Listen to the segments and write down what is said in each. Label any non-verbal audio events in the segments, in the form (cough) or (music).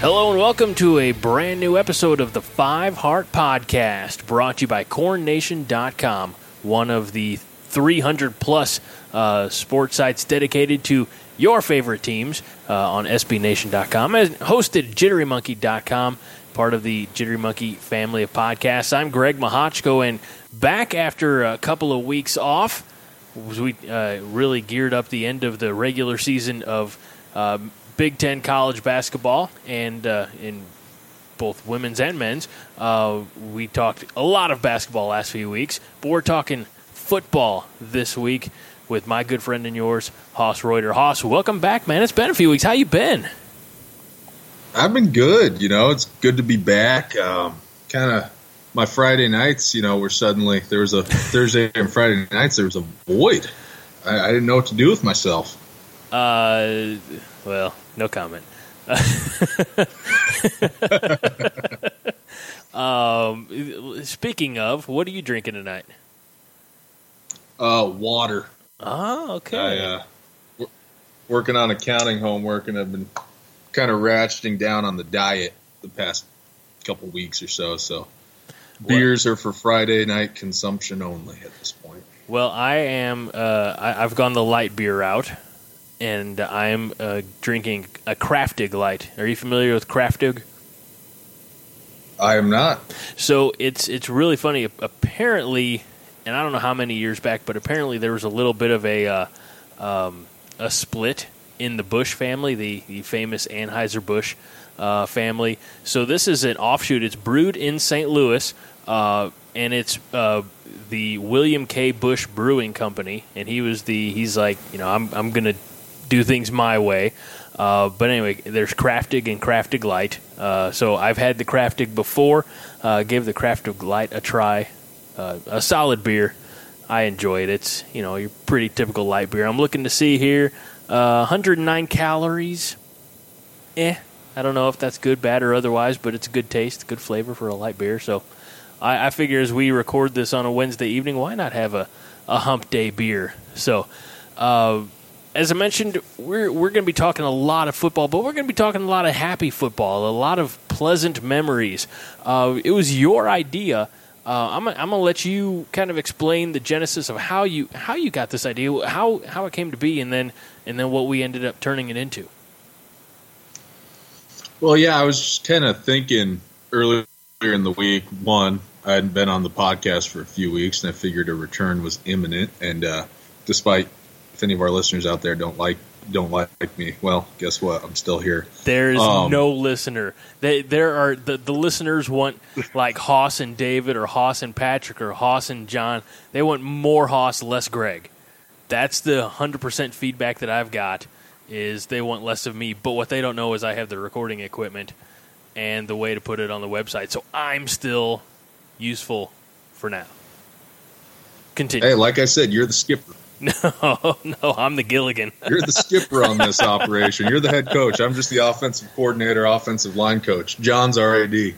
Hello and welcome to a brand new episode of the Five Heart Podcast, brought to you by CornNation.com, one of the 300 plus uh, sports sites dedicated to your favorite teams uh, on SBNation.com, and hosted JitteryMonkey.com, part of the Jittery Monkey family of podcasts. I'm Greg Mahochko, and back after a couple of weeks off, we uh, really geared up the end of the regular season of uh, Big Ten college basketball, and uh, in both women's and men's. Uh, we talked a lot of basketball last few weeks, but we're talking football this week with my good friend and yours, Hoss Reuter. Hoss, welcome back, man. It's been a few weeks. How you been? I've been good. You know, it's good to be back. Um, kind of my Friday nights. You know, were suddenly there was a Thursday (laughs) and Friday nights. There was a void. I, I didn't know what to do with myself. Uh, well, no comment. um, speaking of, what are you drinking tonight? Uh, water. Oh, okay. I uh, w- working on accounting homework, and I've been kind of ratcheting down on the diet the past couple weeks or so. So beers are for Friday night consumption only at this point. Well, I am. Uh, I, I've gone the light beer route, and I am uh, drinking a Kraftig Light. Are you familiar with Kraftig? I am not. So it's it's really funny. Apparently, and I don't know how many years back, but apparently there was a little bit of a uh, um, a split in the Busch family, the the famous Anheuser Busch uh, family. So this is an offshoot. It's brewed in St. Louis, uh, and it's uh, the William K. Busch Brewing Company. And he was the he's like you know I'm I'm gonna do things my way. Uh, but anyway, there's Kraftig and Kraftig Light. Uh, so I've had the Kraftig before. Uh, gave the Kraftig Light a try. Uh, a solid beer. I enjoy it. It's you know your pretty typical light beer. I'm looking to see here, uh, 109 calories. Eh, I don't know if that's good, bad, or otherwise, but it's a good taste, good flavor for a light beer. So I, I figure as we record this on a Wednesday evening, why not have a, a hump day beer? So. As I mentioned, we're we're going to be talking a lot of football, but we're going to be talking a lot of happy football, a lot of pleasant memories. Uh, it was your idea. Uh, I'm, I'm going to let you kind of explain the genesis of how you how you got this idea, how how it came to be, and then and then what we ended up turning it into. Well, yeah, I was just kind of thinking earlier in the week. One, I hadn't been on the podcast for a few weeks, and I figured a return was imminent. And uh, despite if any of our listeners out there don't like don't like me, well, guess what? I'm still here. There's Um, no listener. They, there are the, the listeners want like Hoss and David or Hoss and Patrick or Hoss and John. They want more Hoss, less Greg. That's the hundred percent feedback that I've got. Is they want less of me, but what they don't know is I have the recording equipment and the way to put it on the website. So I'm still useful for now. Continue. Hey, like I said, you're the skipper. (laughs) No, no, I'm the Gilligan. (laughs) You're the skipper on this operation. You're the head coach. I'm just the offensive coordinator, offensive line coach. John's our AD.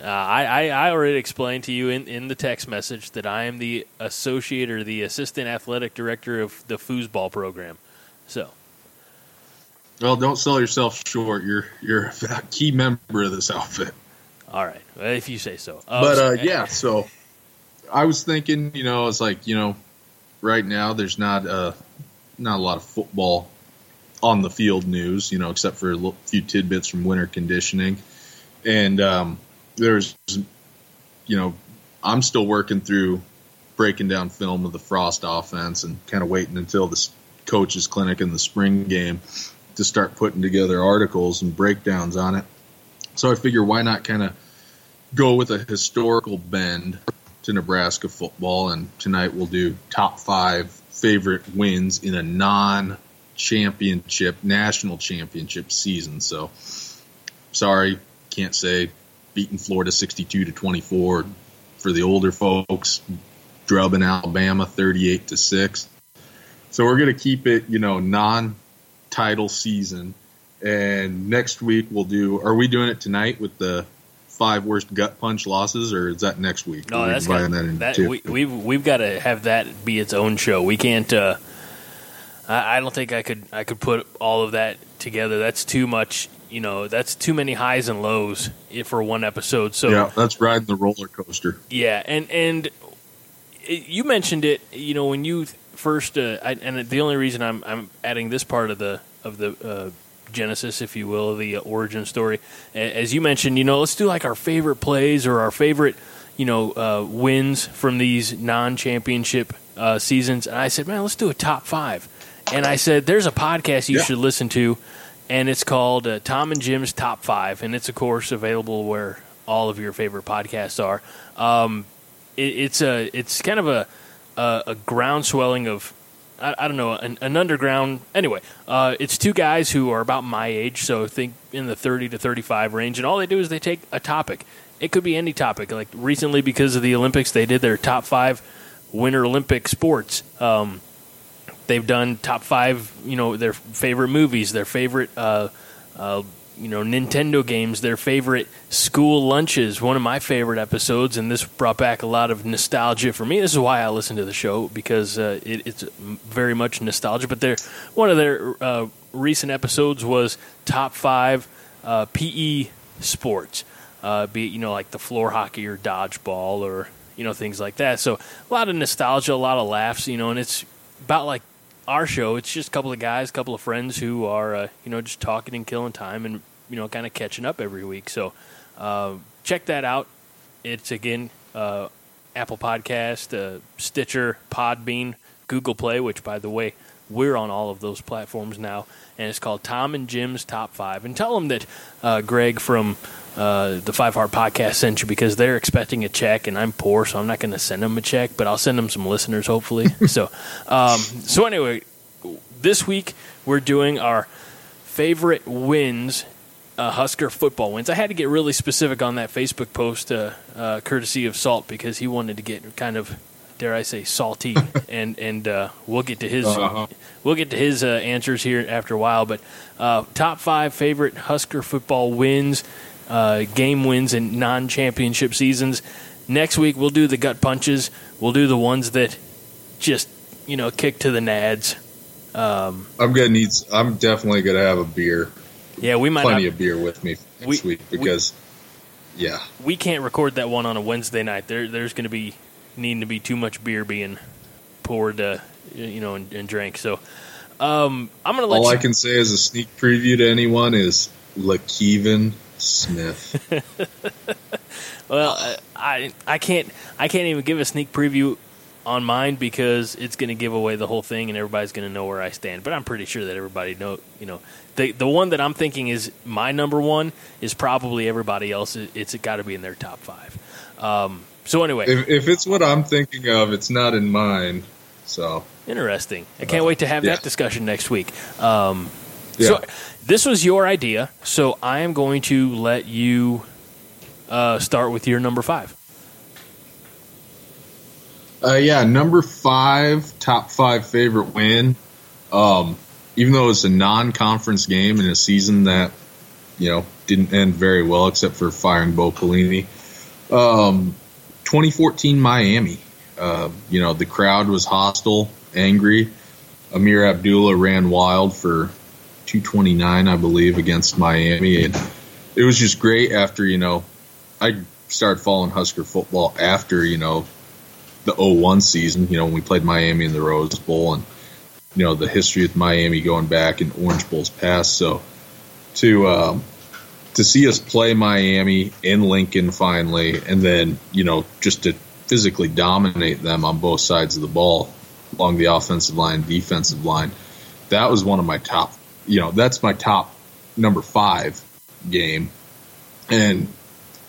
Uh, I, I, I already explained to you in, in the text message that I am the associate or the assistant athletic director of the foosball program. So, Well, don't sell yourself short. You're you're a key member of this outfit. all right, if you say so. Uh, but uh, yeah, so I was thinking, you know, it's like you know, right now there's not uh not a lot of football on the field news, you know, except for a few tidbits from winter conditioning, and um, there's, you know, I'm still working through breaking down film of the Frost offense and kind of waiting until the coaches clinic in the spring game to start putting together articles and breakdowns on it. So I figure why not kind of go with a historical bend to Nebraska football, and tonight we'll do top five favorite wins in a non-championship national championship season. So, sorry, can't say beating Florida 62 to 24 for the older folks, drubbing Alabama 38 to 6. So we're going to keep it, you know, non-title season. And next week we'll do are we doing it tonight with the five worst gut punch losses or is that next week? No, Are that's got, that into that we, we've we've got to have that be its own show. We can't. Uh, I, I don't think I could I could put all of that together. That's too much. You know, that's too many highs and lows for one episode. So yeah, that's riding the roller coaster. yeah, and and you mentioned it. You know, when you first, uh, I, and the only reason I'm I'm adding this part of the of the uh, genesis, if you will, the uh, origin story, a- as you mentioned, you know, let's do like our favorite plays or our favorite, you know, uh, wins from these non-championship uh, seasons. And I said, man, let's do a top five. And I said, there's a podcast you Yeah. should listen to, and it's called uh, Tom and Jim's Top Five, and it's of course available where all of your favorite podcasts are. Um, it, it's a it's kind of a a, a ground swelling of I, I don't know an, an underground anyway uh, it's two guys who are about my age so think in the 30 to 35 range and all they do is they take a topic. It could be any topic like recently because of the olympics they did their top five winter olympic sports. Um, they've done top five you know their favorite movies their favorite uh, uh, you know Nintendo games, their favorite school lunches. One of my favorite episodes, and this brought back a lot of nostalgia for me. This is why I listen to the show because uh, it, it's very much nostalgia. But their one of their uh, recent episodes was top five uh, PE sports, uh, be it you know like the floor hockey or dodgeball or you know things like that. So a lot of nostalgia, a lot of laughs, you know, and it's about like our show, it's just a couple of guys, a couple of friends who are, uh, you know, just talking and killing time and, you know, kind of catching up every week. So uh, check that out. It's, again, uh, Apple Podcast, uh, Stitcher, Podbean, Google Play, which, by the way, we're on all of those platforms now. And it's called Tom and Jim's Top 5. And tell them that uh, Greg from uh, the Five Heart Podcast sent you because they're expecting a check, and I'm poor, so I'm not going to send them a check, but I'll send them some listeners, hopefully. (laughs) so, um, so anyway, this week we're doing our favorite wins, uh, Husker football wins. I had to get really specific on that Facebook post, uh, uh, courtesy of Salt, because he wanted to get kind of, dare I say, salty, (laughs) and and uh, we'll get to his Uh-huh. we'll get to his uh, answers here after a while. But uh, top five favorite Husker football wins, uh, game wins in non-championship seasons. Next week we'll do the gut punches. We'll do the ones that just you know kick to the nads. Um, I'm gonna need. I'm definitely gonna have a beer, yeah, we might plenty not, of beer with me this We- week we- because, yeah, we can't record that one on a Wednesday night. There, there's going to be needing to be too much beer being poured, uh, you know, and, and drank. So, um, I'm going to let all you. I can say as a sneak preview to anyone is Lakeven Smith. (laughs) well, uh, I, I can't, I can't even give a sneak preview on mine because it's going to give away the whole thing, and everybody's going to know where I stand. But I'm pretty sure that everybody know, you know, the the one that I'm thinking is my number one is probably everybody else. It's got to be in their top five. Um, so anyway, if, if it's what I'm thinking of, it's not in mine. So Interesting. I can't wait to have Yeah. that discussion next week. Um, Yeah. So this was your idea, so I am going to let you uh, start with your number five. Uh, yeah, number five, top five favorite win. Um, even though it's a non-conference game in a season that you know didn't end very well, except for firing Bo Pelini. Um, 2014 Miami. Uh, you know the crowd was hostile, angry. Ameer Abdullah ran wild for 229, I believe, against Miami, and it was just great. After you know, I started following Husker football after you know the 01 season, you know, when we played Miami in the Rose Bowl and, you know, the history with Miami going back in Orange Bowl's past. So to, um, to see us play Miami in Lincoln finally, and then, you know, just to physically dominate them on both sides of the ball along the offensive line, defensive line, that was one of my top, you know, that's my top number five game. And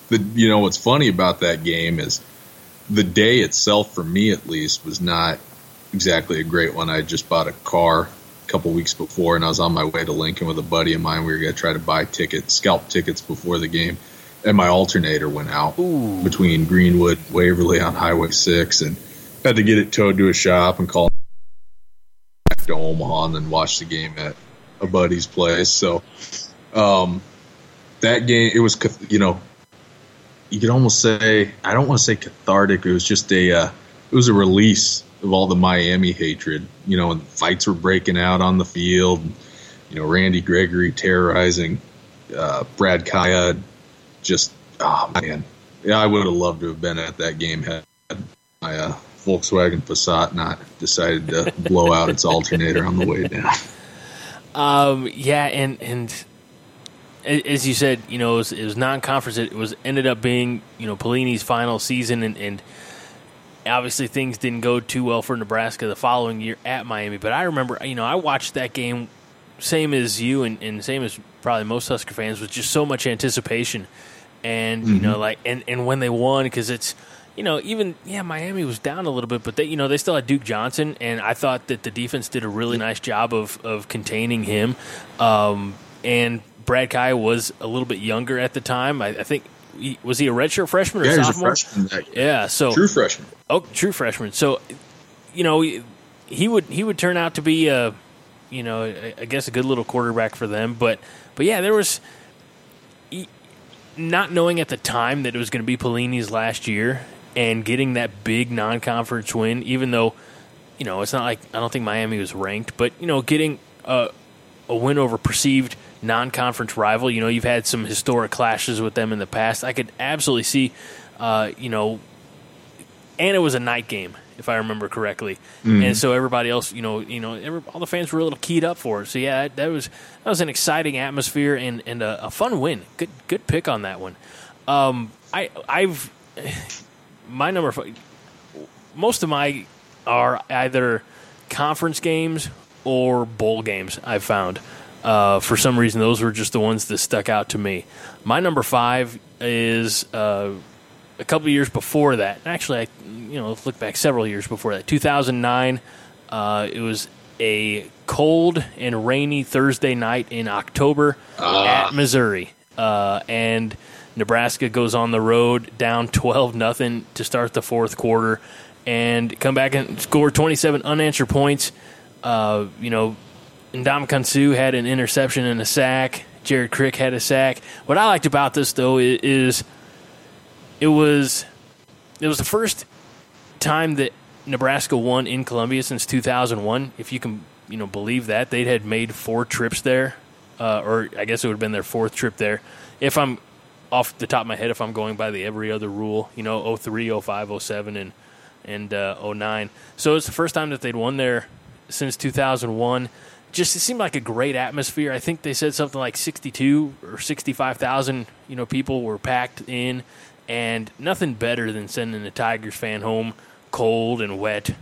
the, you know, what's funny about that game is, the day itself, for me at least, was not exactly a great one. I just bought a car a couple weeks before, and I was on my way to Lincoln with a buddy of mine. We were going to try to buy tickets, scalp tickets before the game. and my alternator went out Ooh. between Greenwood Waverly on Highway Six, and had to get it towed to a shop and call back to Omaha and then watch the game at a buddy's place. So um, that game, it was you know, you could almost say I don't want to say cathartic. It was just a uh, it was a release of all the Miami hatred. You know, and fights were breaking out on the field. You know, Randy Gregory terrorizing uh, Brad Kaaya. Just oh man, yeah, I would have loved to have been at that game had my uh, Volkswagen Passat not decided to blow out its alternator on the way down. Um, yeah, and and as you said, you know, it was, was non-conference. It was ended up being you know Pelini's final season, and, and obviously things didn't go too well for Nebraska the following year at Miami. But I remember, you know, I watched that game, same as you, and, and same as probably most Husker fans, with just so much anticipation, and you know, like and and when they won, because it's. You know, even yeah, Miami was down a little bit, but they, you know, they still had Duke Johnson, and I thought that the defense did a really nice job of of containing him. Um, and Brad Kaaya was a little bit younger at the time. I, I think was he a redshirt freshman or Yeah, he was a sophomore? freshman. Yeah, so True freshman. Oh, true freshman. So, you know, he would he would turn out to be a, you know, I I guess a good little quarterback for them. But but yeah, there was not knowing at the time that it was going to be Pelini's last year and getting that big non-conference win, even though you know it's not like I don't think Miami was ranked, but you know, getting a a win over perceived non-conference rival. You know, you've had some historic clashes with them in the past. I could absolutely see, uh, you know, and it was a night game if I remember correctly. And so everybody else, you know, you know, every, all the fans were a little keyed up for it. So yeah, that, that was that was an exciting atmosphere and and a, a fun win. Good good pick on that one. Um, I I've (sighs) my number most of my are either conference games or bowl games. I've found. Uh, for some reason, those were just the ones that stuck out to me. My number five is uh, a couple years before that. Actually, I you know let's look back several years before that. 2009. Uh, it was a cold and rainy Thursday night in October at Missouri, uh, and Nebraska goes on the road down (laughs) 12 nothing to start the fourth quarter, and come back and score 27 unanswered points. Uh, you know, Ndamukong Suh had an interception and a sack. Jared Crick had a sack. What I liked about this though is it was it was the first time that Nebraska won in Columbia since 2001. If you can, you know, believe that they had made four trips there, uh, or I guess it would have been their fourth trip there. If I'm off the top of my head, if I'm going by the every other rule, you know, 03, 05, 07, and and uh, 09. So it's the first time that they'd won there since 2001. Just it seemed like a great atmosphere. I think they said something like 62 or 65,000, you know, people were packed in, and nothing better than sending a Tigers fan home cold and wet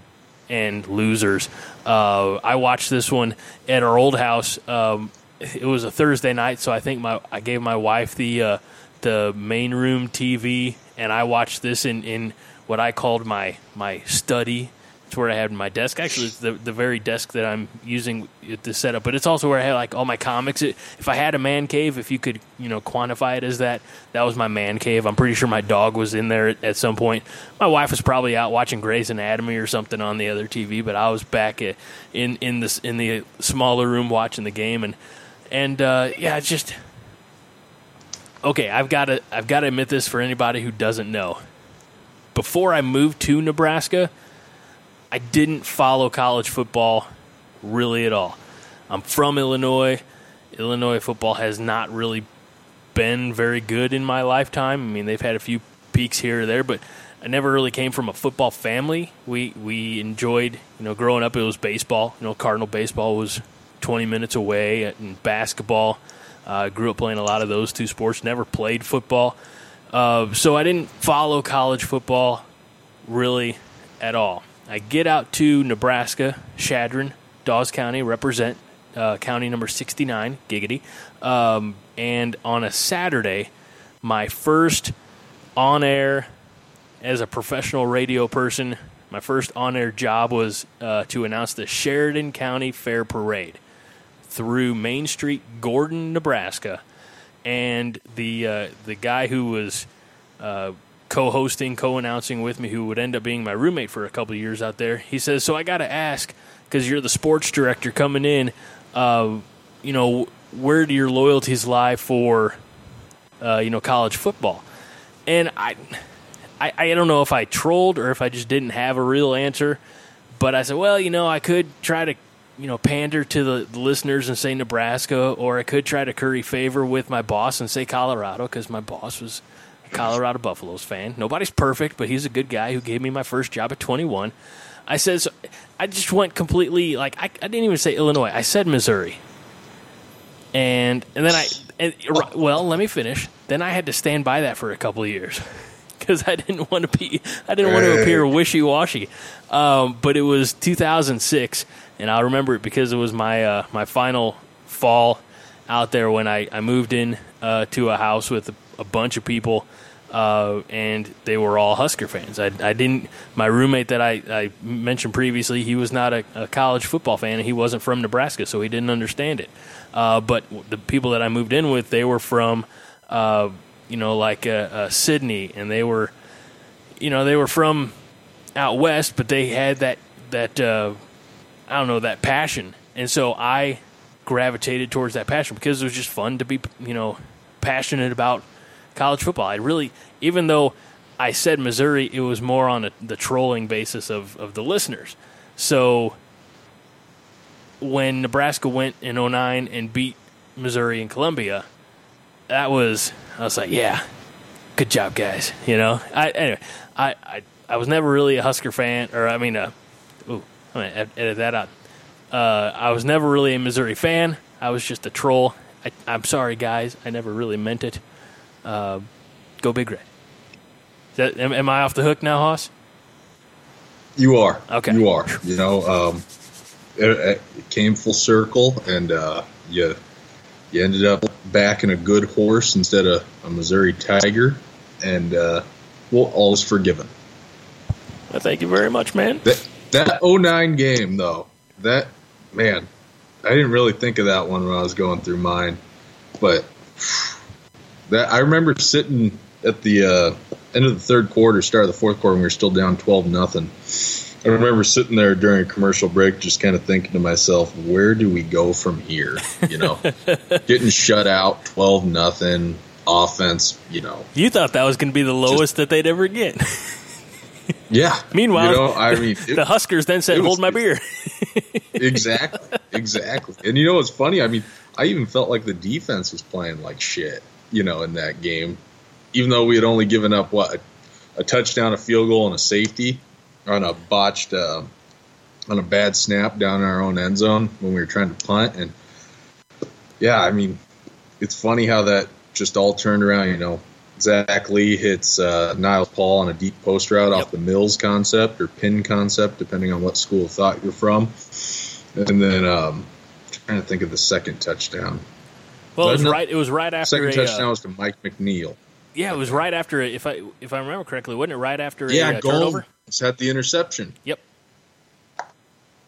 and losers. Uh, I watched this one at our old house. Um, it was a Thursday night, so I think my I gave my wife the uh, the main room TV, and I watched this in, in what I called my my study. It's where I had my desk. Actually, it's the the very desk that I'm using to set up, but it's also where I had like all my comics. It, if I had a man cave, if you could you know quantify it as that, that was my man cave. I'm pretty sure my dog was in there at, at some point. My wife was probably out watching Grey's Anatomy or something on the other TV, but I was back at, in in this in the smaller room watching the game and and uh, yeah, it's just okay. I've got to I've got to admit this for anybody who doesn't know. Before I moved to Nebraska, I didn't follow college football really at all. I'm from Illinois. Illinois football has not really been very good in my lifetime. I mean, they've had a few peaks here or there, but I never really came from a football family. We we enjoyed, you know, growing up it was baseball. You know, Cardinal baseball was 20 minutes away, and basketball. I uh, grew up playing a lot of those two sports. Never played football, uh, so I didn't follow college football really at all. I get out to Nebraska, Chadron, Dawes County, represent uh, county number 69, Giggity. Um, and on a Saturday, my first on air as a professional radio person, my first on air job was uh, to announce the Sheridan County Fair Parade through Main Street, Gordon, Nebraska. and the uh, the guy who was uh, co-hosting, co-announcing with me, who would end up being my roommate for a couple years out there, he says, "So I got to ask, because you're the sports director coming in, uh, you know, where do your loyalties lie for, uh, you know, college football?" And I, I, I don't know if I trolled or if I just didn't have a real answer, but I said, well, you know, I could try to you know, pander to the, listeners and say Nebraska, or I could try to curry favor with my boss and say Colorado because my boss was Colorado Buffaloes fan. Nobody's perfect, but he's a good guy who gave me my first job at 21. I said, so I just went completely like I, I didn't even say Illinois. I said Missouri, and and then I and, well, let me finish. Then I had to stand by that for a couple of years (laughs) because I didn't want to be I didn't want to appear wishy washy. Um, but it was 2006 and I'll remember it because it was my uh, my final fall out there when I, I moved in uh, to a house with a, bunch of people, uh, and they were all Husker fans. I, I didn't. My roommate that I, I mentioned previously, he was not a, a, college football fan, and he wasn't from Nebraska, so he didn't understand it. Uh, but the people that I moved in with, they were from, uh, you know, like uh, Sidney, and they were, you know, they were from out west, but they had that that I don't know that passion, and so I gravitated towards that passion because it was just fun to be you know passionate about college football. I really, even though I said Missouri, it was more on a, the trolling basis of of the listeners. So when Nebraska went in 09 and beat Missouri and Columbia, that was I was like, yeah, good job, guys. You know, I anyway, I I, I was never really a Husker fan, or I mean, uh, ooh, I'm gonna edit that out. Uh, I was never really a Missouri fan. I was just a troll. I, am sorry, guys. I never really meant it. Uh, go Big Red. That, am, am, I off the hook now, Hoss? You are. Okay. You are. You know, um, it, it, came full circle, and uh, you you ended up backing a good horse instead of a Missouri Tiger, and uh, well, all is forgiven. Well, thank you very much, man. That, that 09 game, though, that, man, I didn't really think of that one when I was going through mine. But that I remember sitting at the uh, end of the third quarter, start of the fourth quarter, when we were still down 12 nothing. I remember sitting there during a commercial break, just kind of thinking to myself, "Where do we go from here?" You know, (laughs) getting shut out, twelve nothing, offense. You know, you thought that was going to be the lowest just, that they'd ever get. (laughs) Yeah. Meanwhile, you know, I mean, (laughs) it, the Huskers then said, "Hold my beer." exactly, exactly. And you know what's funny? I mean, I even felt like the defense was playing like shit. You know, in that game, even though we had only given up what a, a touchdown, a field goal, and a safety on a botched, uh, on a bad snap down in our own end zone when we were trying to punt. And yeah, I mean, it's funny how that just all turned around. You know, Zac Lee hits uh, Niles Paul on a deep post route yep. off the Mills concept or pin concept, depending on what school of thought you're from. And then um, trying to think of the second touchdown. Well, it was right. It was right after second a, touchdown uh, was to Mike McNeill. Yeah, it was right after. If I if I remember correctly, wasn't it right after yeah, a uh, goal. turnover? It's had the interception. Yep.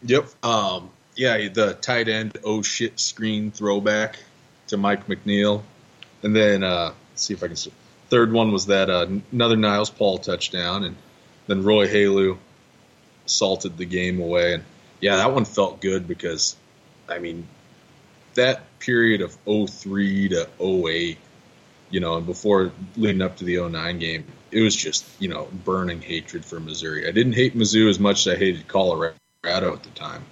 Yep. Um, yeah, the tight end oh shit screen throwback to Mike McNeill, and then uh, see if I can third one was that uh, another Niles Paul touchdown, and then Roy Helu salted the game away. And yeah, that one felt good because, I mean, that period of 03 to 08, you know, and before leading up to the 09 game, it was just, you know, burning hatred for Missouri. I didn't hate Mizzou as much as I hated Colorado at the time.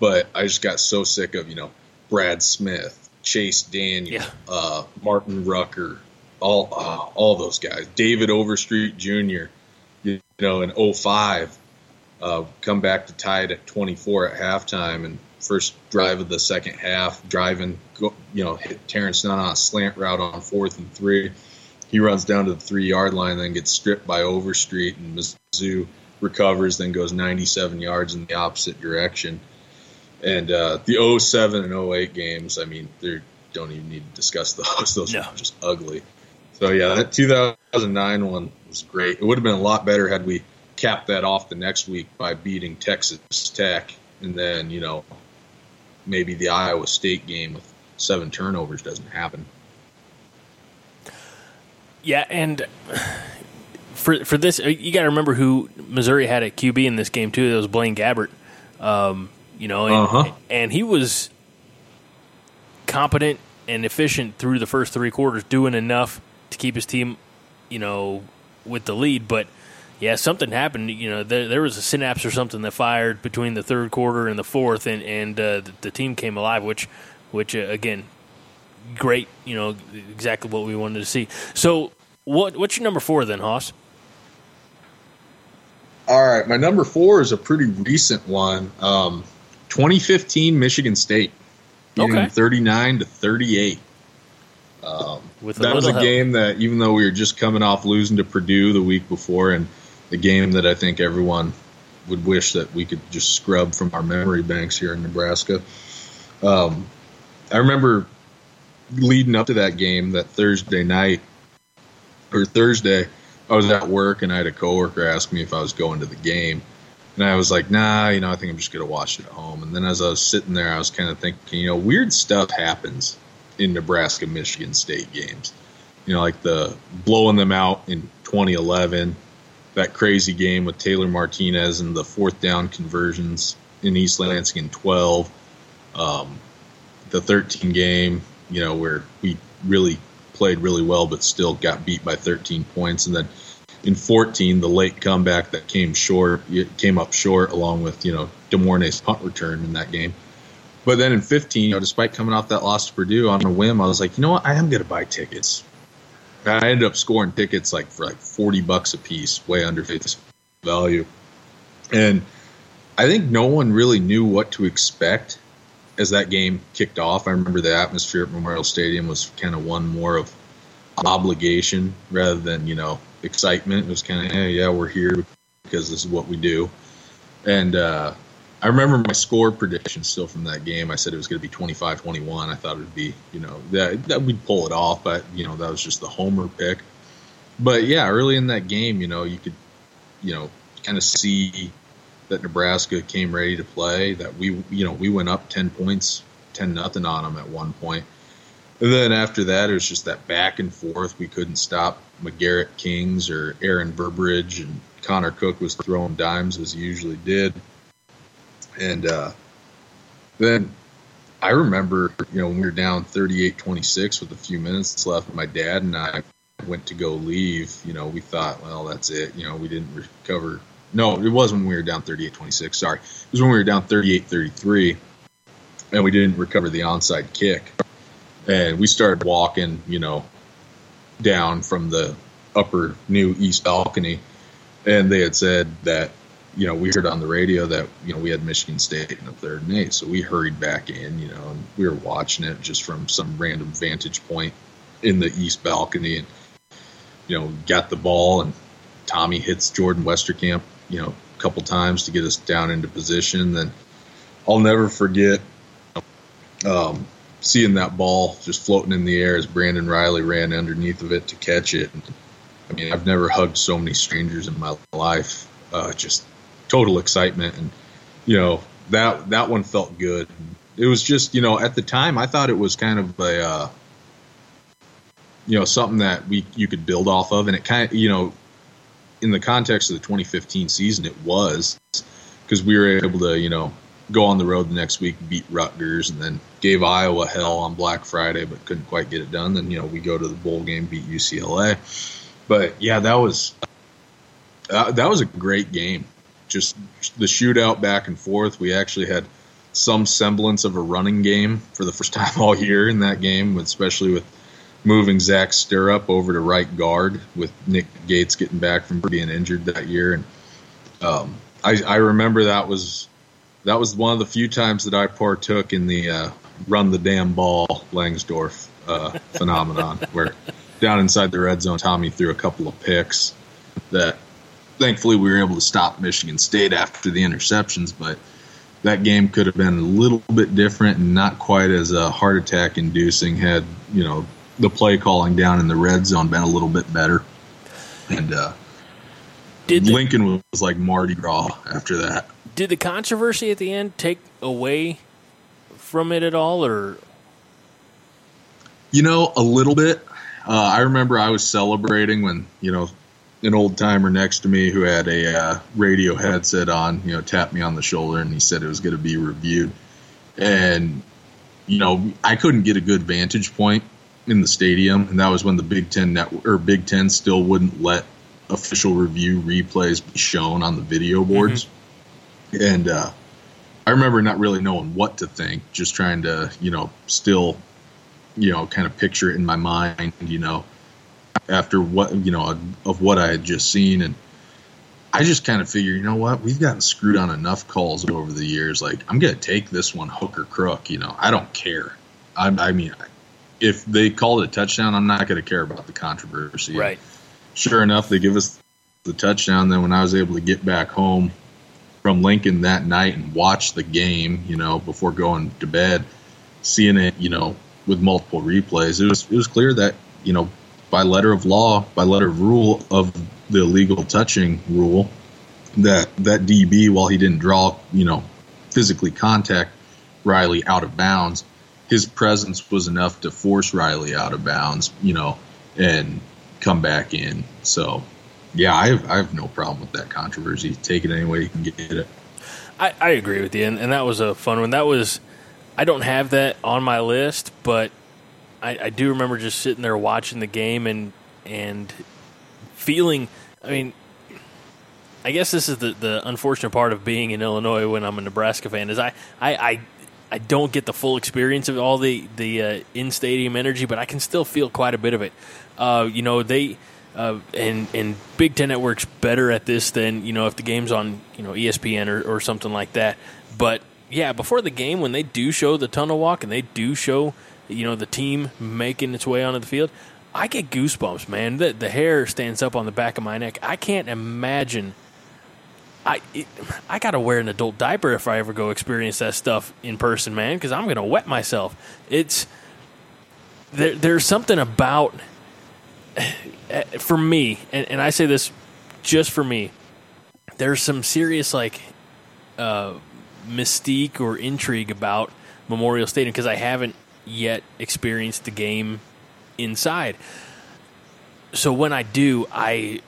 But I just got so sick of, you know, Brad Smith, Chase Daniel, yeah. uh, Martin Rucker, all uh, all those guys. David Overstreet Jr. You know, in 05, uh, come back to tie it at 24 at halftime, and first drive of the second half, driving, you know, hit Terrence Nunn on a slant route on fourth and three. He runs down to the three yard line, then gets stripped by Overstreet, and Mizzou recovers, then goes 97 yards in the opposite direction. And uh, the 07 and 08 games, I mean, they don't even need to discuss those. (laughs) Those no. are just ugly. So yeah, that 2009 one was great. It would have been a lot better had we capped that off the next week by beating Texas Tech, and then you know maybe the Iowa State game with seven turnovers doesn't happen. Yeah, and for for this, uh, you got to remember who Missouri had at QB in this game too. It was Blaine Gabbert. Um, you know, and, Uh-huh. and he was competent and efficient through the first three quarters, doing enough to keep his team, you know, with the lead. But yeah, something happened. You know, there, there was a synapse or something that fired between the third quarter and the fourth, and and uh, the, the team came alive. Which, which uh, again, great. You know, exactly what we wanted to see. So, what what's your number four then, Hoss? All right, my number four is a pretty recent one. Um, 2015 Michigan State, Okay. 39 to 38. With that was a help. game that, even though we were just coming off losing to Purdue the week before, and the game that I think everyone would wish that we could just scrub from our memory banks here in Nebraska. Um, I remember leading up to that game that Thursday night or Thursday, I was at work and I had a coworker ask me if I was going to the game. And I was like, nah, you know, I think I'm just going to watch it at home. And then as I was sitting there, I was kind of thinking, you know, weird stuff happens in Nebraska Michigan State games. You know, like the blowing them out in 2011, that crazy game with Taylor Martinez and the fourth down conversions in East Lansing in 12. Um, the 13 game, you know, where we really played really well but still got beat by 13 points. And then in 14, the late comeback that came short, came up short along with, you know, De'Mornay's punt return in that game. But then in 15, you know, despite coming off that loss to Purdue on a whim, I was like, you know what, I am going to buy tickets. I ended up scoring tickets like for like 40 bucks a piece, way under face value. And I think no one really knew what to expect as that game kicked off. I remember the atmosphere at Memorial Stadium was kind of one more of obligation rather than, you know, excitement. It was kind of, hey, yeah, we're here because this is what we do. And uh, I remember my score prediction still from that game. I said it was going to be 25 21. I thought it would be, you know, that, that we'd pull it off, but, you know, that was just the homer pick. But yeah, early in that game, you know, you could, you know, kind of see that Nebraska came ready to play. That we, you know, we went up ten points, ten nothing on them at one point. And then after that, it was just that back and forth. We couldn't stop Macgarrett Kings or Aaron Burbridge, and Connor Cook was throwing dimes as he usually did. And uh, then I remember, you know, when we were down 38-26 with a few minutes left, my dad and I went to go leave. You know, we thought, well, that's it. You know, we didn't recover. No, it was when we were down 38-26. Sorry, it was when we were down 38-33, and we didn't recover the onside kick. And we started walking, you know, down from the upper new east balcony, and they had said that you know, we heard on the radio that, you know, we had Michigan State in the third and eight. So we hurried back in, you know, and we were watching it just from some random vantage point in the east balcony and, you know, got the ball and Tommy hits Jordan Westerkamp, you know, a couple times to get us down into position. Then I'll never forget um, seeing that ball just floating in the air as Brandon Reilly ran underneath of it to catch it. I mean, I've never hugged so many strangers in my life. Uh, just total excitement and you know that that one felt good. It was just you know at the time i thought it was kind of a uh, you know something that we you could build off of and it kind of you know in the context of the 2015 season it was because we were able to you know go on the road the next week beat rutgers and then gave iowa hell on black friday but couldn't quite get it done. Then you know we go to the bowl game beat ucla but yeah that was uh, that was a great game just the shootout back and forth. We actually had some semblance of a running game for the first (laughs) time all year in that game, especially with moving Zach Sterup over to right guard with Nick Gates getting back from being injured that year. And um, I, I remember that was that was one of the few times that I partook in the uh, run the damn ball Langsdorf uh, phenomenon, (laughs) where down inside the red zone, Tommy threw a couple of picks that thankfully we were able to stop Michigan State after the interceptions, but that game could have been a little bit different and not quite as a heart attack inducing had you know the play calling down in the red zone been a little bit better. And uh, Did the, Lincoln was like Mardi Gras after that. did the controversy at the end take away from it at all, or You know, a little bit. Uh, I remember I was celebrating when you know an old timer next to me who had a uh, radio headset on, you know, tapped me on the shoulder and he said it was going to be reviewed. And you know, I couldn't get a good vantage point in the stadium, and that was when the Big Ten network or Big Ten still wouldn't let official review replays be shown on the video boards. Mm-hmm. And uh, I remember not really knowing what to think, just trying to, you know, still, you know, kind of picture it in my mind, you know, after what, you know, of what I had just seen. And I just kind of figured, you know what, we've gotten screwed on enough calls over the years. Like, I'm going to take this one hook or crook, you know, I don't care. I, I mean, if they call it a touchdown, I'm not going to care about the controversy. Right. Sure enough, they give us the touchdown. Then when I was able to get back home from Lincoln that night and watch the game, you know, before going to bed, seeing it, you know, with multiple replays, it was it was clear that you know by letter of law, by letter of rule of the illegal touching rule, that that DB, while he didn't draw, you know, physically contact Reilly out of bounds, his presence was enough to force Reilly out of bounds, you know, and come back in. So, yeah, I have, I have no problem with that controversy. Take it any way you can get it. I, I agree with you, and, and that was a fun one. That was, I don't have that on my list, but I, I do remember just sitting there watching the game and and feeling. I mean, I guess this is the, the unfortunate part of being in Illinois when I'm a Nebraska fan is I, I, I I don't get the full experience of all the the uh, in stadium energy, but I can still feel quite a bit of it. Uh, you know, they uh, and and Big Ten Network's better at this than you know if the game's on you know ESPN or, or something like that. But yeah, before the game, when they do show the tunnel walk and they do show you know the team making its way onto the field, I get goosebumps, man. The the hair stands up on the back of my neck. I can't imagine I it, I gotta wear an adult diaper if I ever go experience that stuff in person, man, because I'm gonna wet myself. It's there. There's something about (sighs) for me, and, and I say this just for me. There's some serious like uh, mystique or intrigue about Memorial Stadium because I haven't yet experienced the game inside. So when I do, I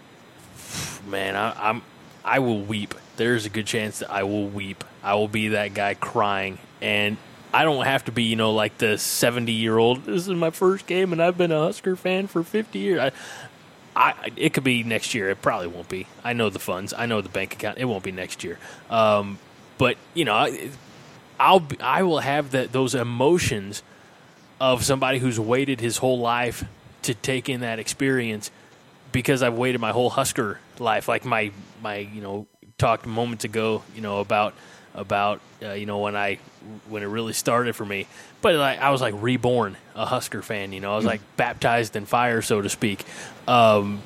man, I, I'm I will weep. There's a good chance that I will weep. I will be that guy crying. And I don't have to be, you know, like the 70 year old. This is my first game, and I've been a Husker fan for 50 years. I, I, it could be next year. It probably won't be. I know the funds. I know the bank account. It won't be next year. Um, but you know, I, I'll I will have that those emotions of somebody who's waited his whole life to take in that experience because I've waited my whole Husker life. Like my my you know talked moments ago, you know about about uh, you know when I when it really started for me. But like I was like reborn a Husker fan. You know I was like baptized in fire, so to speak. Um,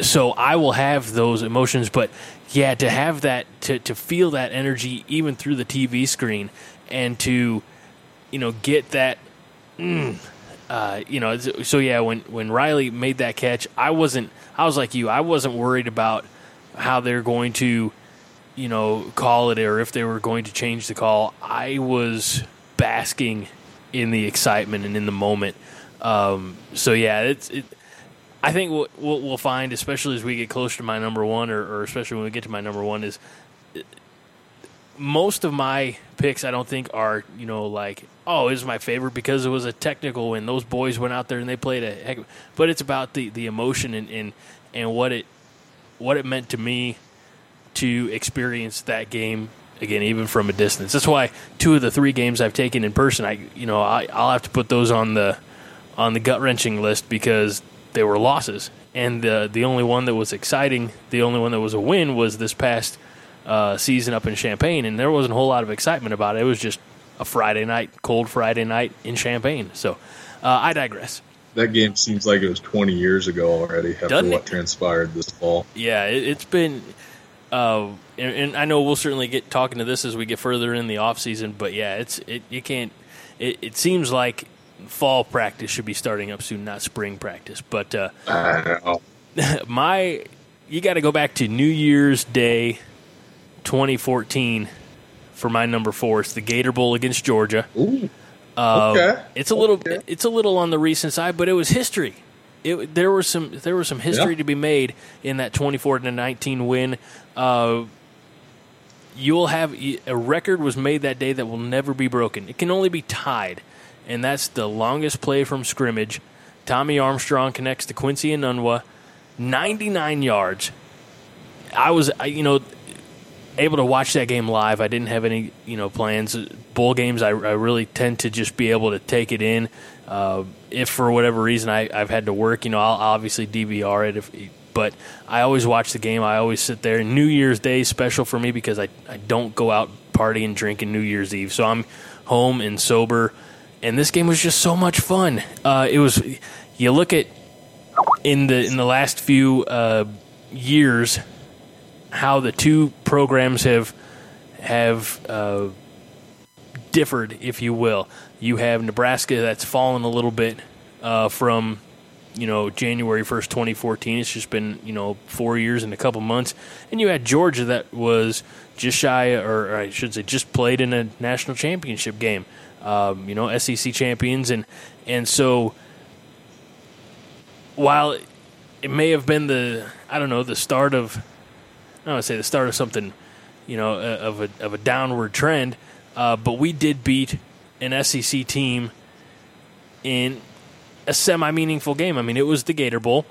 so I will have those emotions, but yeah, to have that to to feel that energy even through the TV screen and to you know get that. Mm, uh, you know, so yeah, when when Reilly made that catch, I wasn't. I was like you. I wasn't worried about how they're going to, you know, call it or if they were going to change the call. I was basking in the excitement and in the moment. Um, so yeah, it's. It, I think what, we'll find, especially as we get closer to my number one, or, or especially when we get to my number one, is most of my picks I don't think are you know like oh it was my favorite because it was a technical and those boys went out there and they played a heck but it's about the the emotion and and, and what it what it meant to me to experience that game again even from a distance. That's why two of the three games I've taken in person I you know I, I'll have to put those on the on the gut wrenching list because they were losses. And the the only one that was exciting the only one that was a win was this past uh, season up in Champaign, and there wasn't a whole lot of excitement about it. It was just a Friday night, cold Friday night in Champaign. So uh, I digress. That game seems like it was 20 years ago already after Doesn't what it? transpired this fall. Yeah, it, has been. Uh, and, and, I know we'll certainly get talking to this as we get further in the off season, but yeah, it's it you can't. It, it seems like fall practice should be starting up soon, not spring practice. But uh, (laughs) my, you got to go back to New Year's Day 2014 for my number four. It's the Gator Bowl against Georgia. Ooh. Uh, okay. It's a little okay. it's a little on the recent side, but it was history. it, there was some there was some history Yeah. to be made in that 24 to 19 win. Uh, you'll have a record was made that day that will never be broken. It can only be tied, and that's the longest play from scrimmage. Tommy Armstrong connects to Quincy Enunwa, 99 yards. I was, I- you know, able to watch that game live. I didn't have any, you know, plans. Bowl games, I, I really tend to just be able to take it in. Uh, if for whatever reason I, I've had to work, you know, I'll obviously DVR it. If, but I always watch the game. I always sit there. New Year's Day special for me because I, I don't go out partying, drinking New Year's Eve. So I'm home and sober. And this game was just so much fun. Uh, it was. You look at in the in the last few uh, years how the two programs have have uh, differed, if you will. You have Nebraska that's fallen a little bit uh, from you know January first, twenty fourteen. It's just been you know four years and a couple months, and you had Georgia that was just shy, or, I should say, just played in a national championship game. Um, you know, SEC champions, and and so while it may have been the I don't know the start of I don't want to say the start of something, you know, uh, of a of a downward trend. Uh, but we did beat an SEC team in a semi meaningful game. I mean, it was the Gator Bowl.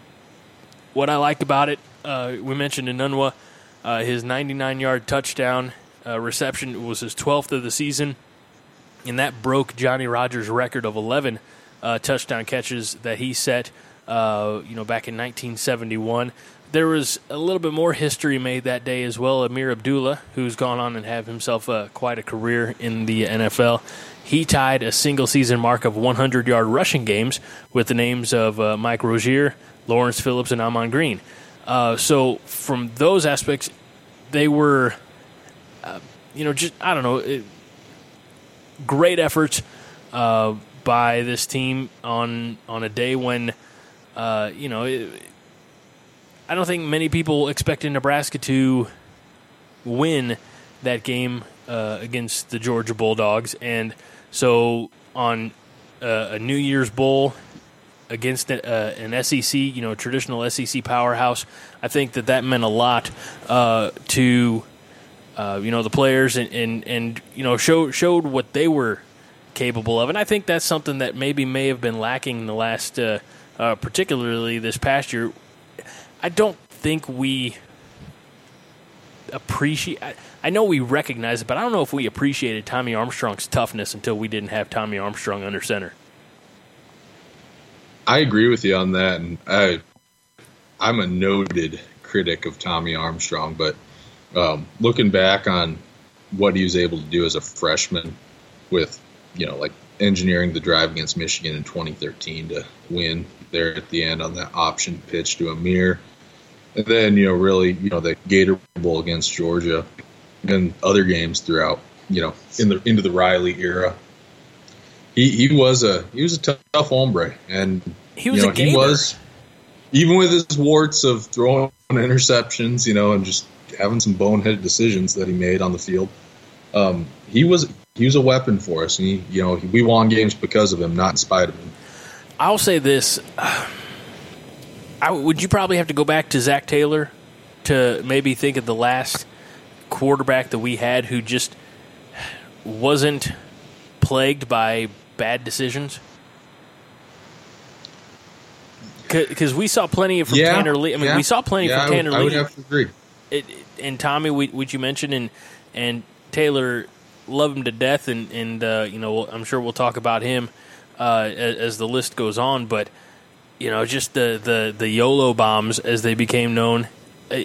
What I like about it, uh, we mentioned Enunwa, uh, his 99 yard touchdown uh, reception was his 12th of the season, and that broke Johnny Rodgers' record of 11 uh, touchdown catches that he set, uh, you know, back in 1971. There was a little bit more history made that day as well. Ameer Abdullah, who's gone on and have himself uh, quite a career in the NFL, he tied a single season mark of 100 yard rushing games with the names of uh, Mike Rozier, Lawrence Phillips, and Ahman Green. Uh, so from those aspects, they were, uh, you know, just I don't know, it, great efforts uh, by this team on on a day when, uh, you know, it, I don't think many people expected Nebraska to win that game uh, against the Georgia Bulldogs, and so on uh, a New Year's Bowl against uh, an SEC, you know, traditional SEC powerhouse, I think that that meant a lot uh, to uh, you know the players and, and, and you know showed showed what they were capable of, and I think that's something that maybe may have been lacking in the last, uh, uh, particularly this past year. I don't think we appreciate. I, I know we recognize it, but I don't know if we appreciated Tommy Armstrong's toughness until we didn't have Tommy Armstrong under center. I agree with you on that, and I, I'm a noted critic of Tommy Armstrong, but um, looking back on what he was able to do as a freshman, with you know like engineering the drive against Michigan in 2013 to win there at the end on that option pitch to Ameer, and then you know really you know the Gator Bowl against Georgia, and other games throughout you know in the into the Riley era. He, he was a he was a tough, tough hombre, and He was you know, a gamer. he was even with his warts of throwing (laughs) interceptions, you know, and just having some boneheaded decisions that he made on the field. Um, he was he was a weapon for us, and he, you know we won games because of him, not in spite of him. I'll say this: I, would you probably have to go back to Zac Taylor to maybe think of the last quarterback that we had who just wasn't plagued by bad decisions? Because we saw plenty of from yeah, Tanner Lee. I mean, yeah, we saw plenty yeah, from I would- Tanner I would Lee. have to agree. it, and Tommy, which you mentioned, and and Taylor, love him to death, and and uh, you know I'm sure we'll talk about him uh, as, as the list goes on. But you know, just the the the YOLO bombs as they became known. Uh,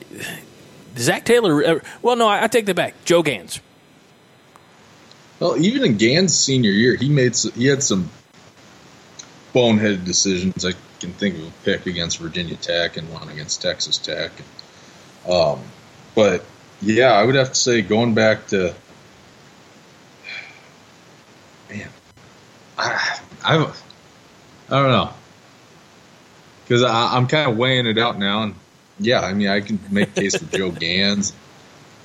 Zac Taylor. Uh, well, no, I, I take that back. Joe Ganz. Well, even in Ganz' senior year, he made he had some boneheaded decisions. I can think of a pick against Virginia Tech and one against Texas Tech. Um, but yeah, I would have to say going back to (sighs) man, I I, I don't know because I'm kind of weighing it out now, and yeah, I mean I can make case for Joe Ganz.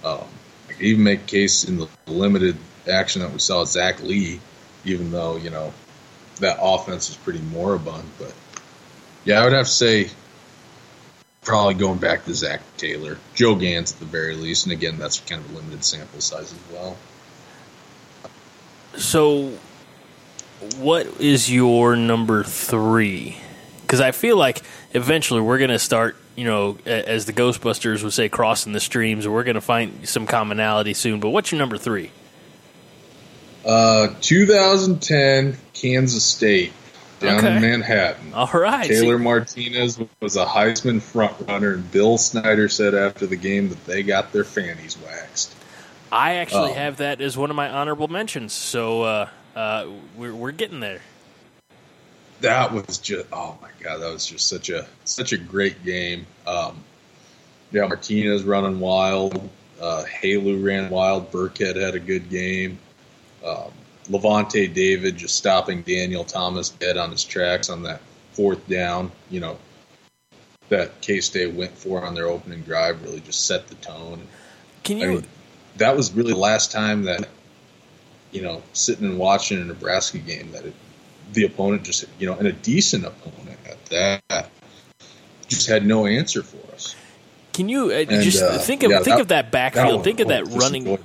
Um, I could even make case in the limited action that we saw Zac Lee, even though you know that offense was pretty moribund. But Yeah, I would have to say probably going back to Zac Taylor, Joe Ganz at the very least, and again that's kind of a limited sample size as well. So, what is your number three? Because I feel like eventually we're going to start, you know, as the Ghostbusters would say, crossing the streams, we're going to find some commonality soon. But what's your number three? Uh, 2010 Kansas State down Okay. in Manhattan. All right. Taylor Martinez was a Heisman frontrunner, and Bill Snyder said after the game that they got their fannies waxed. I actually Oh. have that as one of my honorable mentions. So uh, uh, we're, we're getting there. That was just oh my god, that was just such a such a great game. Um, yeah, Martinez running wild, uh, Helu ran wild, Burkhead had a good game. Um, Lavonte David just stopping Daniel Thomas dead on his tracks on that fourth down. You know that K State went for on their opening drive really just set the tone. Can I you? mean, that was really the last time that you know sitting and watching a Nebraska game that it, the opponent just you know and a decent opponent at that just had no answer for us. Can you uh, And, just uh, think of yeah, think that- of that backfield? one think of that running.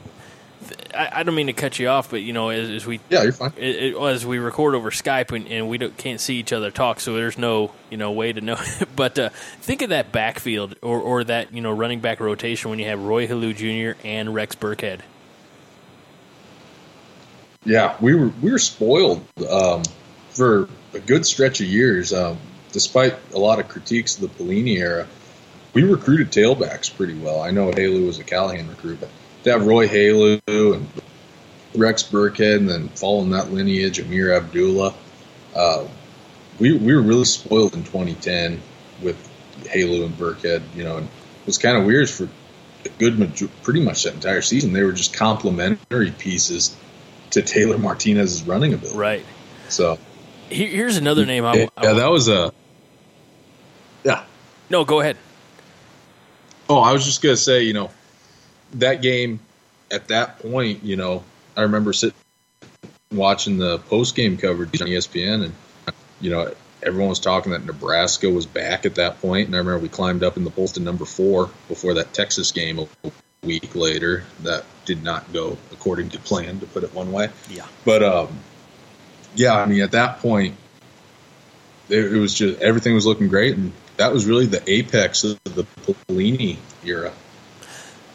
I, I don't mean to cut you off, but you know, as, as we Yeah, you're fine. it, it, as we record over Skype and, and we don't, can't see each other talk, so there's no you know way to know. (laughs) but uh, think of that backfield or, or that you know running back rotation when you have Roy Helu Jr. and Rex Burkhead. Yeah, we were we were spoiled um, for a good stretch of years. Um, despite a lot of critiques of the Pelini era, we recruited tailbacks pretty well. I know Helu was a Callahan recruit, but to have Roy Helu and Rex Burkhead, and then following that lineage, Ameer Abdullah, uh, we we were really spoiled in 2010 with Helu and Burkhead. You know, and it was kind of weird for a good, pretty much that entire season. They were just complementary pieces to Taylor Martinez's running ability. Right. So here's another name. I, yeah, I, that was a yeah. no, go ahead. Oh, I was just gonna say, you know, that game at that point, you know, I remember sitting watching the post game coverage on ESPN, and you know, everyone was talking that Nebraska was back at that point, and I remember we climbed up in the poll to number four before that Texas game a week later. That did not go according to plan, to put it one way. Yeah. But um, yeah, I mean, at that point, it, it was just everything was looking great, and that was really the apex of the Pelini era.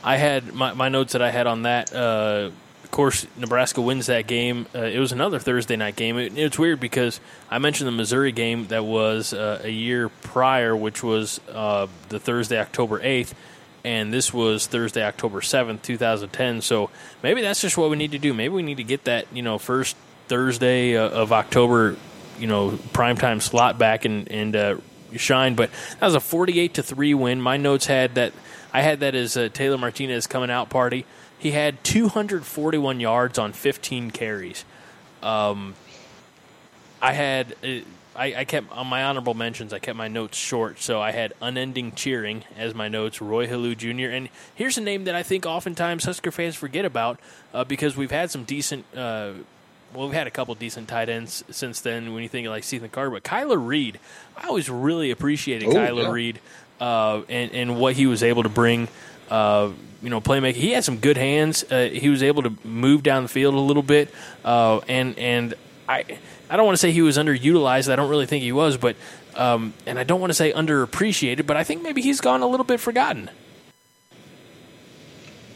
I had my, my notes that I had on that. Uh, of course, Nebraska wins that game. Uh, it was another Thursday night game. It, it's weird because I mentioned the Missouri game that was uh, a year prior, which was uh, the Thursday, October 8th, and this was Thursday, October 7th, 2010. So maybe that's just what we need to do. Maybe we need to get that, you know, first Thursday uh, of October, you know, primetime slot back and, and uh, shine. But that was a 48 to 3 win. My notes had that. I had that as a Taylor Martinez coming out party. He had 241 yards on 15 carries. Um, I had uh, I, I kept on my honorable mentions. I kept my notes short, so I had unending cheering as my notes. Roy Helu Jr. and here's a name that I think oftentimes Husker fans forget about uh, because we've had some decent. Uh, well, we've had a couple decent tight ends since then. When you think of like Stephen Carter, but Kyler Reed, I always really appreciated Oh, Kyler yeah. Reed uh, and and what he was able to bring. Uh, you know, playmaker. He had some good hands. Uh, he was able to move down the field a little bit, uh, and and I I don't want to say he was underutilized. I don't really think he was, but um, and I don't want to say underappreciated, but I think maybe he's gone a little bit forgotten.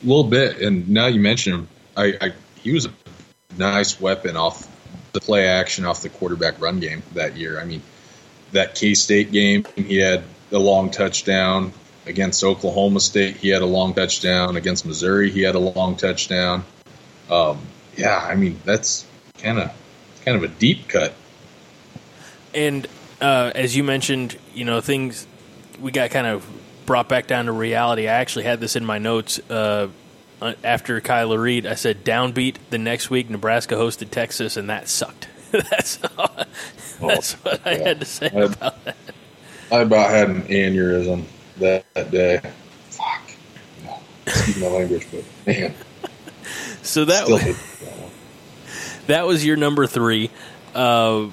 A little bit, and now you mention him, I, I he was a nice weapon off the play action off the quarterback run game that year. I mean, that K State game, he had a long touchdown against Oklahoma State. He had a long touchdown against Missouri. He had a long touchdown. Um, yeah, I mean that's kind of kind of a deep cut. And uh, as you mentioned, you know things we got kind of brought back down to reality. I actually had this in my notes uh, after Kyler Reed. I said downbeat the next week. Nebraska hosted Texas, and that sucked. (laughs) that's all, that's what I yeah. had to say I- about that. I about had an aneurysm that, that day. Fuck. No, excuse my language, but man, So that was, that that was your number three. Uh,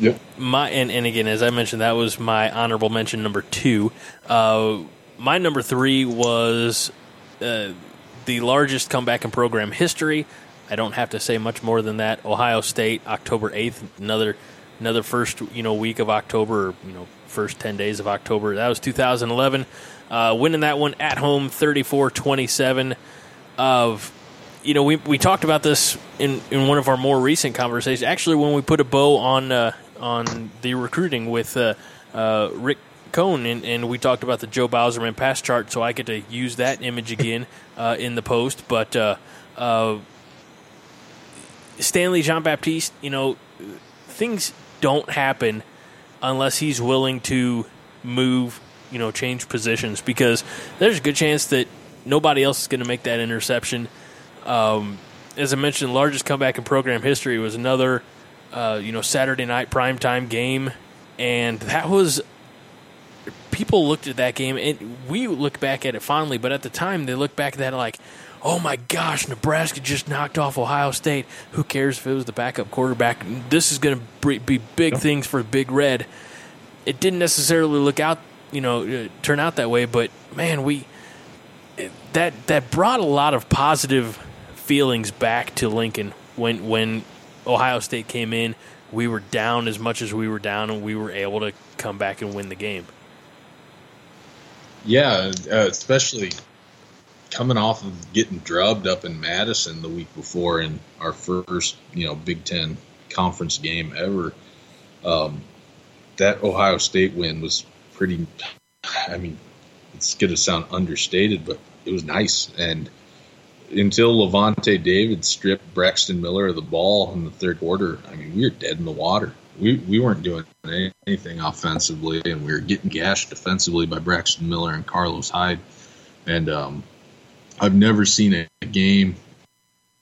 Yep. my and, and again as i mentioned that was my honorable mention number two uh, my number three was uh, the largest comeback in program history. I don't have to say much more than that. Ohio state october 8th another another first you know week of october you know first 10 days of october. That was 2011 uh, winning that one at home 34-27 of you know, we, we talked about this in, in one of our more recent conversations. Actually, when we put a bow on uh, on the recruiting with uh, uh, Rick Cohn, and, and, we talked about the Joe Bauserman pass chart, so I get to use that image again uh, in the post. But uh, uh, Stanley Jean Baptiste, you know, things don't happen unless he's willing to move, you know, change positions because there's a good chance that nobody else is going to make that interception um, as I mentioned, largest comeback in program history was another, uh, you know, Saturday night primetime game, and that was people looked at that game and we look back at it fondly, but at the time they look back at that like, oh my gosh, Nebraska just knocked off Ohio State. Who cares if it was the backup quarterback? This is going to be big things for Big Red. It didn't necessarily look out, you know, uh, turn out that way, but man, we that that brought a lot of positive feelings back to Lincoln when when Ohio State came in. We were down as much as we were down, and we were able to come back and win the game. Yeah, uh, especially coming off of getting drubbed up in Madison the week before in our first, you know, Big Ten conference game ever. Um, that Ohio State win was pretty. I mean, it's going to sound understated, but it was nice, and until Lavonte David stripped Braxton Miller of the ball in the third quarter, I mean, we were dead in the water. We, we weren't doing anything offensively, and we were getting gashed defensively by Braxton Miller and Carlos Hyde. And um, I've never seen a game,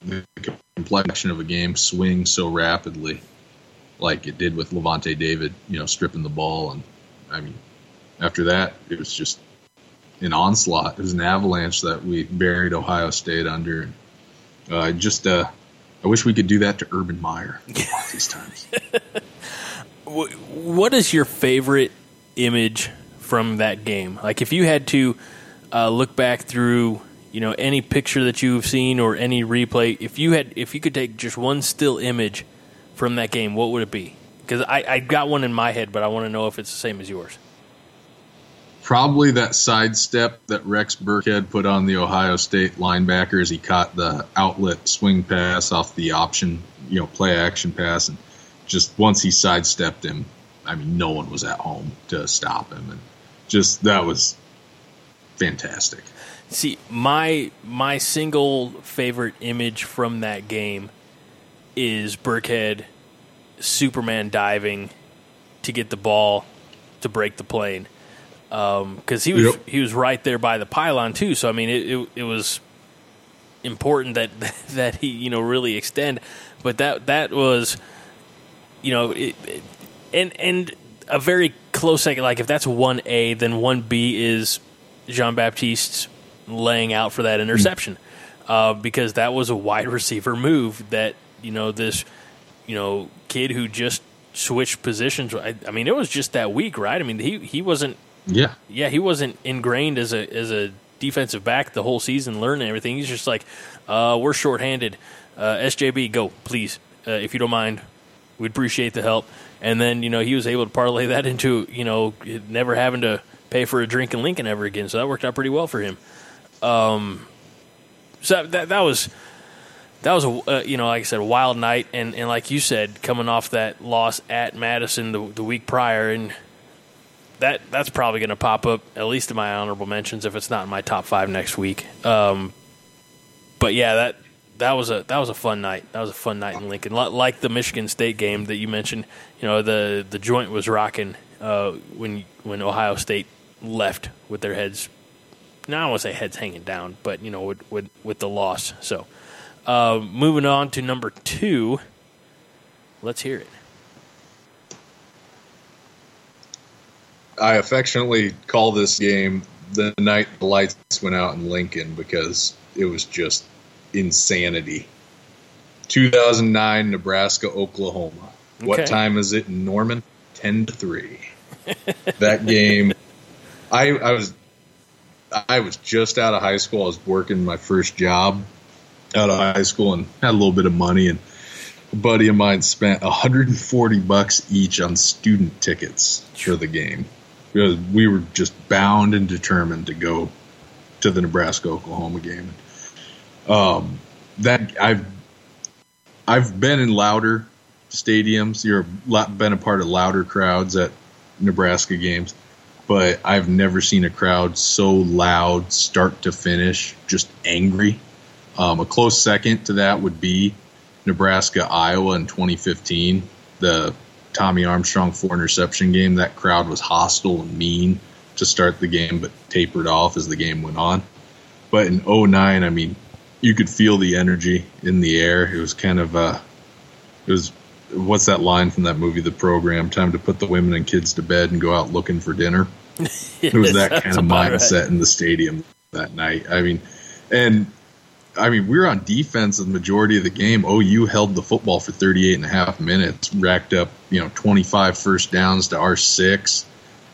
the complexion of a game, swing so rapidly like it did with Lavonte David, you know, stripping the ball. And I mean, after that, it was just an onslaught. It was an avalanche that we buried Ohio State under. Uh, just uh, I wish we could do that to Urban Meyer (laughs) these times. What is your favorite image from that game? Like if you had to uh, look back through, you know, any picture that you've seen or any replay, if you had, if you could take just one still image from that game, what would it be? Because I, I got one in my head, but I want to know if it's the same as yours probably that sidestep that Rex Burkhead put on the Ohio State linebacker as he caught the outlet swing pass off the option, you know, play action pass, and just once he sidestepped him, I mean, no one was at home to stop him, and just that was fantastic. See, my my single favorite image from that game is Burkhead Superman diving to get the ball to break the plane because um, he was yep. he was right there by the pylon too. So I mean, it, it, it was important that (laughs) that he you know really extend, but that that was you know it, it, and and a very close second. Like if that's one A, then one B is Jean Baptiste laying out for that interception uh, because that was a wide receiver move that you know this you know kid who just switched positions. I, I mean, it was just that week, right? I mean, he he wasn't yeah, yeah, he wasn't ingrained as a as a defensive back the whole season, learning everything. He's just like, uh, we're shorthanded. Uh, SJB, go please, uh, if you don't mind. We'd appreciate the help. And then you know he was able to parlay that into you know never having to pay for a drink in Lincoln ever again. So that worked out pretty well for him. Um, so that that was that was a uh, you know like I said a wild night and and like you said coming off that loss at Madison the the week prior and that that's probably going to pop up at least in my honorable mentions if it's not in my top five next week. Um, but yeah, that that was a that was a fun night. That was a fun night in Lincoln, like the Michigan State game that you mentioned. You know, the the joint was rocking uh, when when Ohio State left with their heads. Now I don't want to say heads hanging down, but you know, with with, with the loss. So, uh, moving on to number two. Let's hear it. I affectionately call this game the night the lights went out in Lincoln because it was just insanity. 2009 Nebraska Oklahoma. Okay. What time is it in Norman? Ten to three. (laughs) that game, I I was I was just out of high school. I was working my first job out of high school and had a little bit of money. And a buddy of mine spent 140 bucks each on student tickets for the game because we were just bound and determined to go to the Nebraska Oklahoma game. Um, that I've I've been in louder stadiums. You're been a part of louder crowds at Nebraska games, but I've never seen a crowd so loud, start to finish, just angry. Um, a close second to that would be Nebraska Iowa in 2015, the Tommy Armstrong four interception game. That crowd was hostile and mean to start the game, but tapered off as the game went on. But in 09, I mean, you could feel the energy in the air. It was kind of uh, it was what's that line from that movie, The Program? Time to put the women and kids to bed and go out looking for dinner. (laughs) It was that kind of mindset right. in the stadium that night. I mean, and I mean, we were on defense the majority of the game. OU held the football for 38 and a half minutes, racked up, you know, 25 first downs to our six.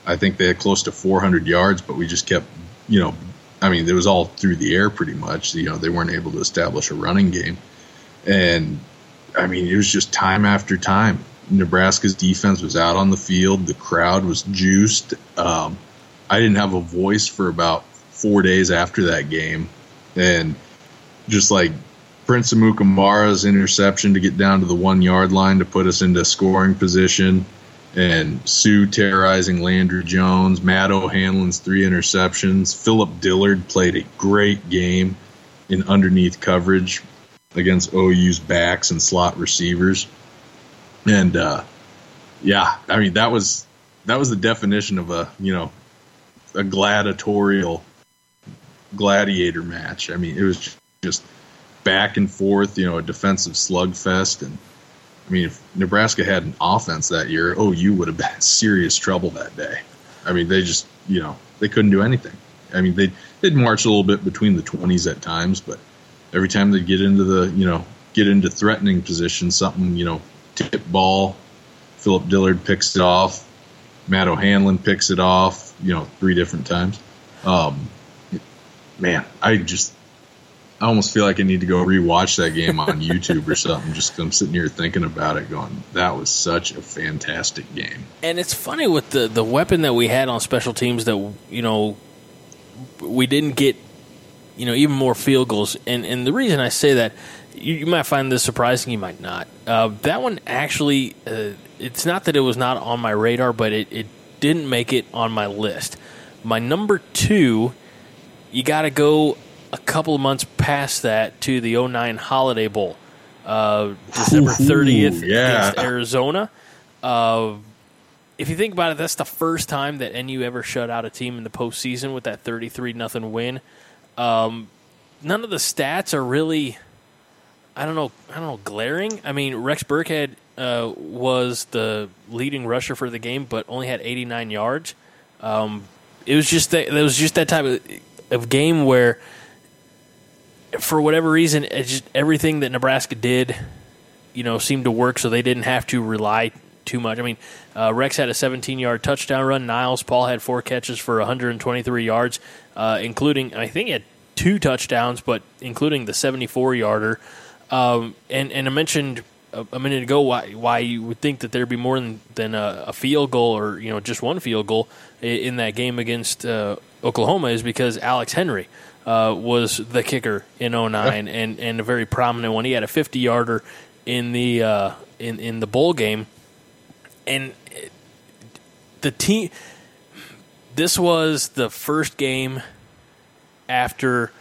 I think they had close to 400 yards, but we just kept, you know, I mean, it was all through the air pretty much. You know, they weren't able to establish a running game. And I mean, it was just time after time. Nebraska's defense was out on the field. The crowd was juiced. Um, I didn't have a voice for about four days after that game. And just like Prince Amukamara's interception to get down to the one yard line to put us into scoring position, and Suh terrorizing Landry Jones, Matt O'Hanlon's three interceptions. Philip Dillard played a great game in underneath coverage against OU's backs and slot receivers. And uh, yeah, I mean that was that was the definition of a you know a gladiatorial gladiator match. I mean, it was just back and forth, you know, a defensive slugfest. And I mean, if Nebraska had an offense that year, OU would have been in serious trouble that day. I mean, they just, you know, they couldn't do anything. I mean, they they'd march a little bit between the twenties at times, but every time they get into the, you know, get into threatening position, something, you know, tip ball, Philip Dillard picks it off, Matt O'Hanlon picks it off, you know, three different times. Um, man, I just I almost feel like I need to go rewatch that game on YouTube or something. Just I'm sitting here thinking about it, going, that was such a fantastic game. And it's funny with the the weapon that we had on special teams that you know we didn't get you know even more field goals. And and the reason I say that you, you might find this surprising, you might not. Uh, that one actually, uh, it's not that it was not on my radar, but it, it didn't make it on my list. My number two, you got to go a couple of months past that to the 09 Holiday Bowl, uh, December Ooh, 30th yeah. against Arizona. Uh, if you think about it, that's the first time that NU ever shut out a team in the postseason with that 33 nothing win. Um, none of the stats are really, I don't know, I don't know, glaring. I mean, Rex Burkhead uh, was the leading rusher for the game, but only had 89 yards. Um, it was just that it was just that type of, of game where, for whatever reason, just everything that Nebraska did, you know, seemed to work, so they didn't have to rely too much. I mean, uh, Rex had a 17 yard touchdown run. Niles Paul had four catches for 123 yards, uh, including I think he had two touchdowns, but including the 74 yarder. Um, and and I mentioned a, a minute ago why why you would think that there'd be more than, than a, a field goal or you know just one field goal in, in that game against uh, Oklahoma is because Alex Henery uh, was the kicker in 09 and, and a very prominent one. He had a 50 yarder in the uh, in in the bowl game, and the team. This was the first game after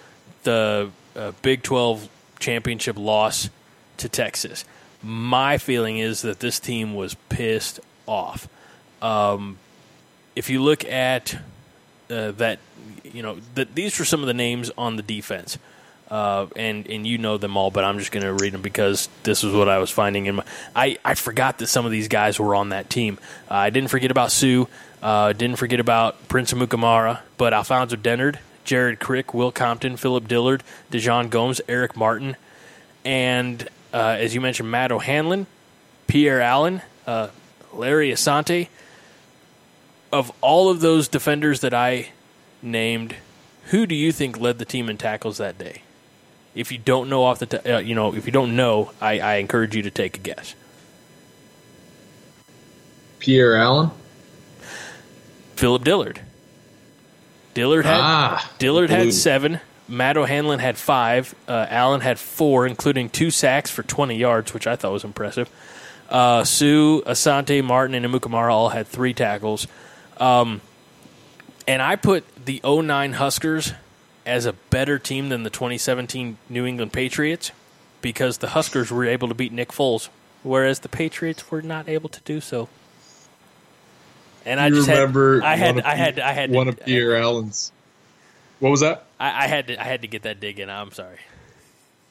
the uh, Big 12 championship loss to Texas. My feeling is that this team was pissed off. Um, if you look at uh, that, you know, that these were some of the names on the defense. Uh, and and you know them all, but I'm just going to read them because this is what I was finding in my. I, I forgot that some of these guys were on that team. Uh, I didn't forget about Suh. Uh, didn't forget about Prince Amukamara, but Alfonso Dennard, Jared Crick, Will Compton, Philip Dillard, Dejon Gomes, Eric Martin, and uh, as you mentioned, Matt O'Hanlon, Pierre Allen, uh, Larry Asante. Of all of those defenders that I named, who do you think led the team in tackles that day? If you don't know off the, t- uh, you know, if you don't know, I, I encourage you to take a guess. Pierre Allen. Philip Dillard. Dillard had Ah, Dillard had seven. Matt O'Hanlon had five. Uh, Allen had four, including two sacks for 20 yards, which I thought was impressive. Uh, Suh, Asante, Martin, and Amukamara all had three tackles. Um, and I put the 09 Huskers as a better team than the 2017 New England Patriots because the Huskers were able to beat Nick Foles, whereas the Patriots were not able to do so. And I just remember had, I had, one of I had, I had one to, of Pierre Allen's. What was that? I, I had to, I had to get that dig in. I'm sorry.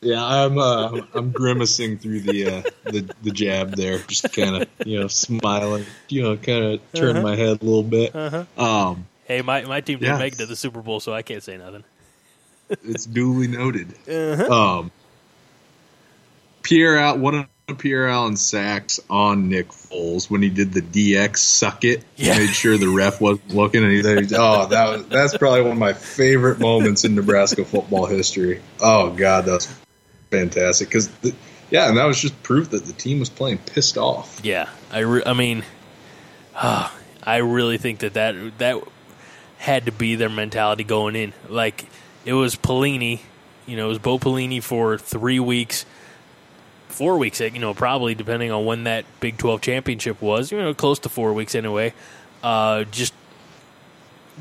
Yeah, I'm uh, I'm grimacing through the uh, the the jab there, just kind of you know smiling, you know, kind of turn Uh-huh. my head a little bit. Um, Hey, my, my team didn't Yeah. make it to the Super Bowl, so I can't say nothing. it's duly noted. Uh-huh. Um, Pierre out one of Pierre Allen's sacks on Nick Foles when he did the DX suck it, Yeah. made sure the ref wasn't looking, and he, oh that was that's probably one of my favorite moments in Nebraska football history. Oh God, that's fantastic because yeah, and that was just proof that the team was playing pissed off. Yeah, I, re- I mean, ah, I really think that, that that had to be their mentality going in. Like it was Pelini, you know, it was Bo Pelini for three weeks, four weeks, you know, probably depending on when that Big Twelve championship was. You know, close to four weeks anyway. Uh, just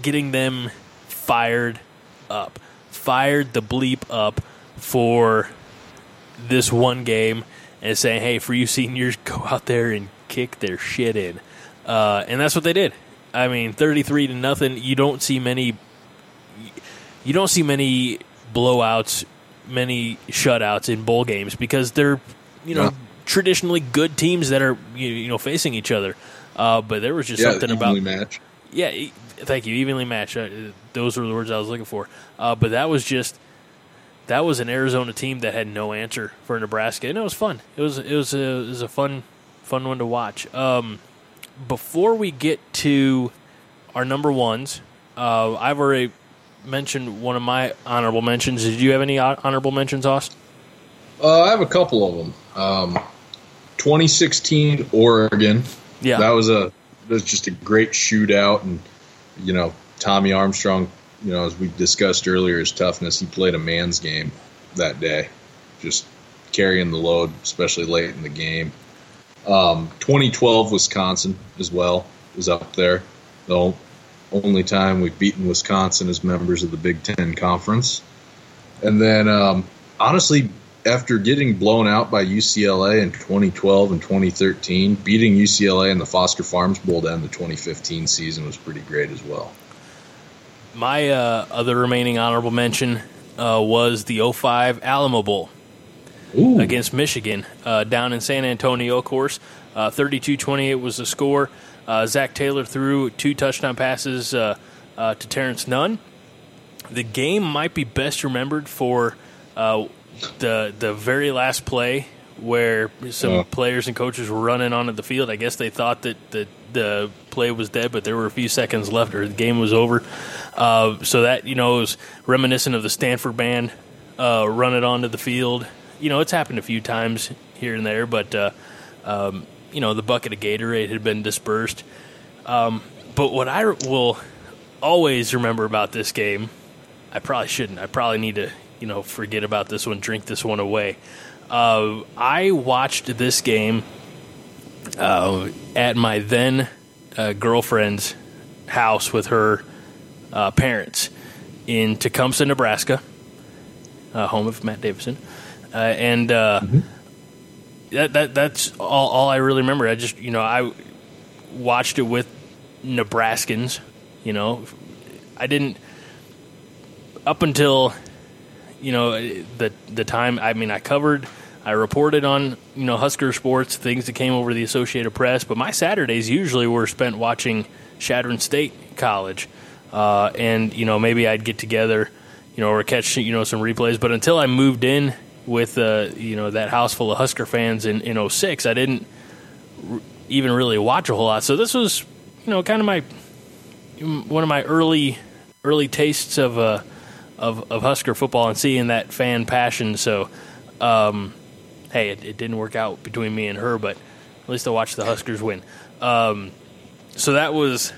getting them fired up, fired the bleep up for this one game and saying, "Hey, for you seniors, (laughs) go out there and kick their shit in," uh, and that's what they did. I mean, thirty-three to nothing. You don't see many. You don't see many blowouts, many shutouts in bowl games because they're, you know, Yeah. traditionally good teams that are you know facing each other. Uh, but there was just Yeah, something evenly about match. yeah, thank you. Evenly matched. Uh, those were the words I was looking for. Uh, but that was just that was an Arizona team that had no answer for Nebraska, and it was fun. It was it was a, it was a fun fun one to watch. Um, before we get to our number ones, uh, I've already mentioned one of my honorable mentions. Did you have any hon- mentions, Austin? Uh, I have a couple of them. Um, 2016 Oregon. Yeah, That was a that was just a great shootout, and you know Tommy Armstrong. You know, as we discussed earlier, his toughness. He played a man's game that day, just carrying the load, especially late in the game. Um, 2012 Wisconsin as well was up there. The only time we've beaten Wisconsin as members of the Big Ten Conference. And then, um, honestly, after getting blown out by UCLA in 2012 and 2013, beating UCLA in the Foster Farms Bowl to end the 2015 season was pretty great as well. My uh, other remaining honorable mention uh, was the 05 Alamo Bowl. Ooh, against Michigan uh, down in San Antonio, of course. Uh, 32-28 was the score. Uh, Zac Taylor threw two touchdown passes uh, uh, to Terrence Nunn. The game might be best remembered for uh, the the very last play where some Oh. players and coaches were running onto the field. I guess they thought that the the play was dead, but there were a few seconds left, or the game was over. Uh, so that you know was reminiscent of the Stanford band uh, running onto the field. You know, it's happened a few times here and there, but uh, um, you know the bucket of Gatorade had been dispersed. Um, but what I will always remember about this game, I probably shouldn't. I probably need to, you know, forget about this one, drink this one away. Uh, I watched this game uh, at my then uh, girlfriend's house with her uh, parents in Tecumseh, Nebraska, uh, home of Matt Davison, uh, and uh, that, that that's all, all I really remember. I just you know I watched it with Nebraskans. You know, I didn't up until you know the the time. I mean, I covered, I reported on you know Husker sports, things that came over the Associated Press. But my Saturdays usually were spent watching Chadron State College, uh, and you know maybe I'd get together, you know, or catch you know some replays. But until I moved in with uh, you know that house full of Husker fans in in 06, I didn't even really watch a whole lot. So this was, you know, kind of my one of my early early tastes of uh, of, of Husker football and seeing that fan passion. So, um, hey, it, it, didn't work out between me and her, but at least I watched the Huskers win. Um, so that was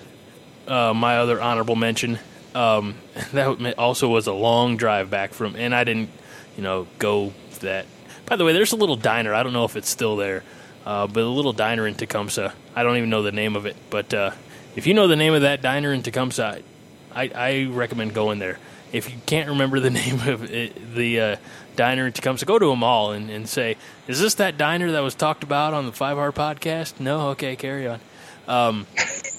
uh, my other honorable mention. Um, (laughs) that also was a long drive back from, and I didn't, you know, go that. By the way, there's a little diner. I don't know if it's still there, uh, but a little diner in Tecumseh. I don't even know the name of it, but uh, if you know the name of that diner in Tecumseh, I, I recommend going there. If you can't remember the (laughs) name of it, the uh, diner in Tecumseh, go to them all and, and say, "Is this that diner that was talked about on the Five Heart podcast?" No, okay, carry on. Um,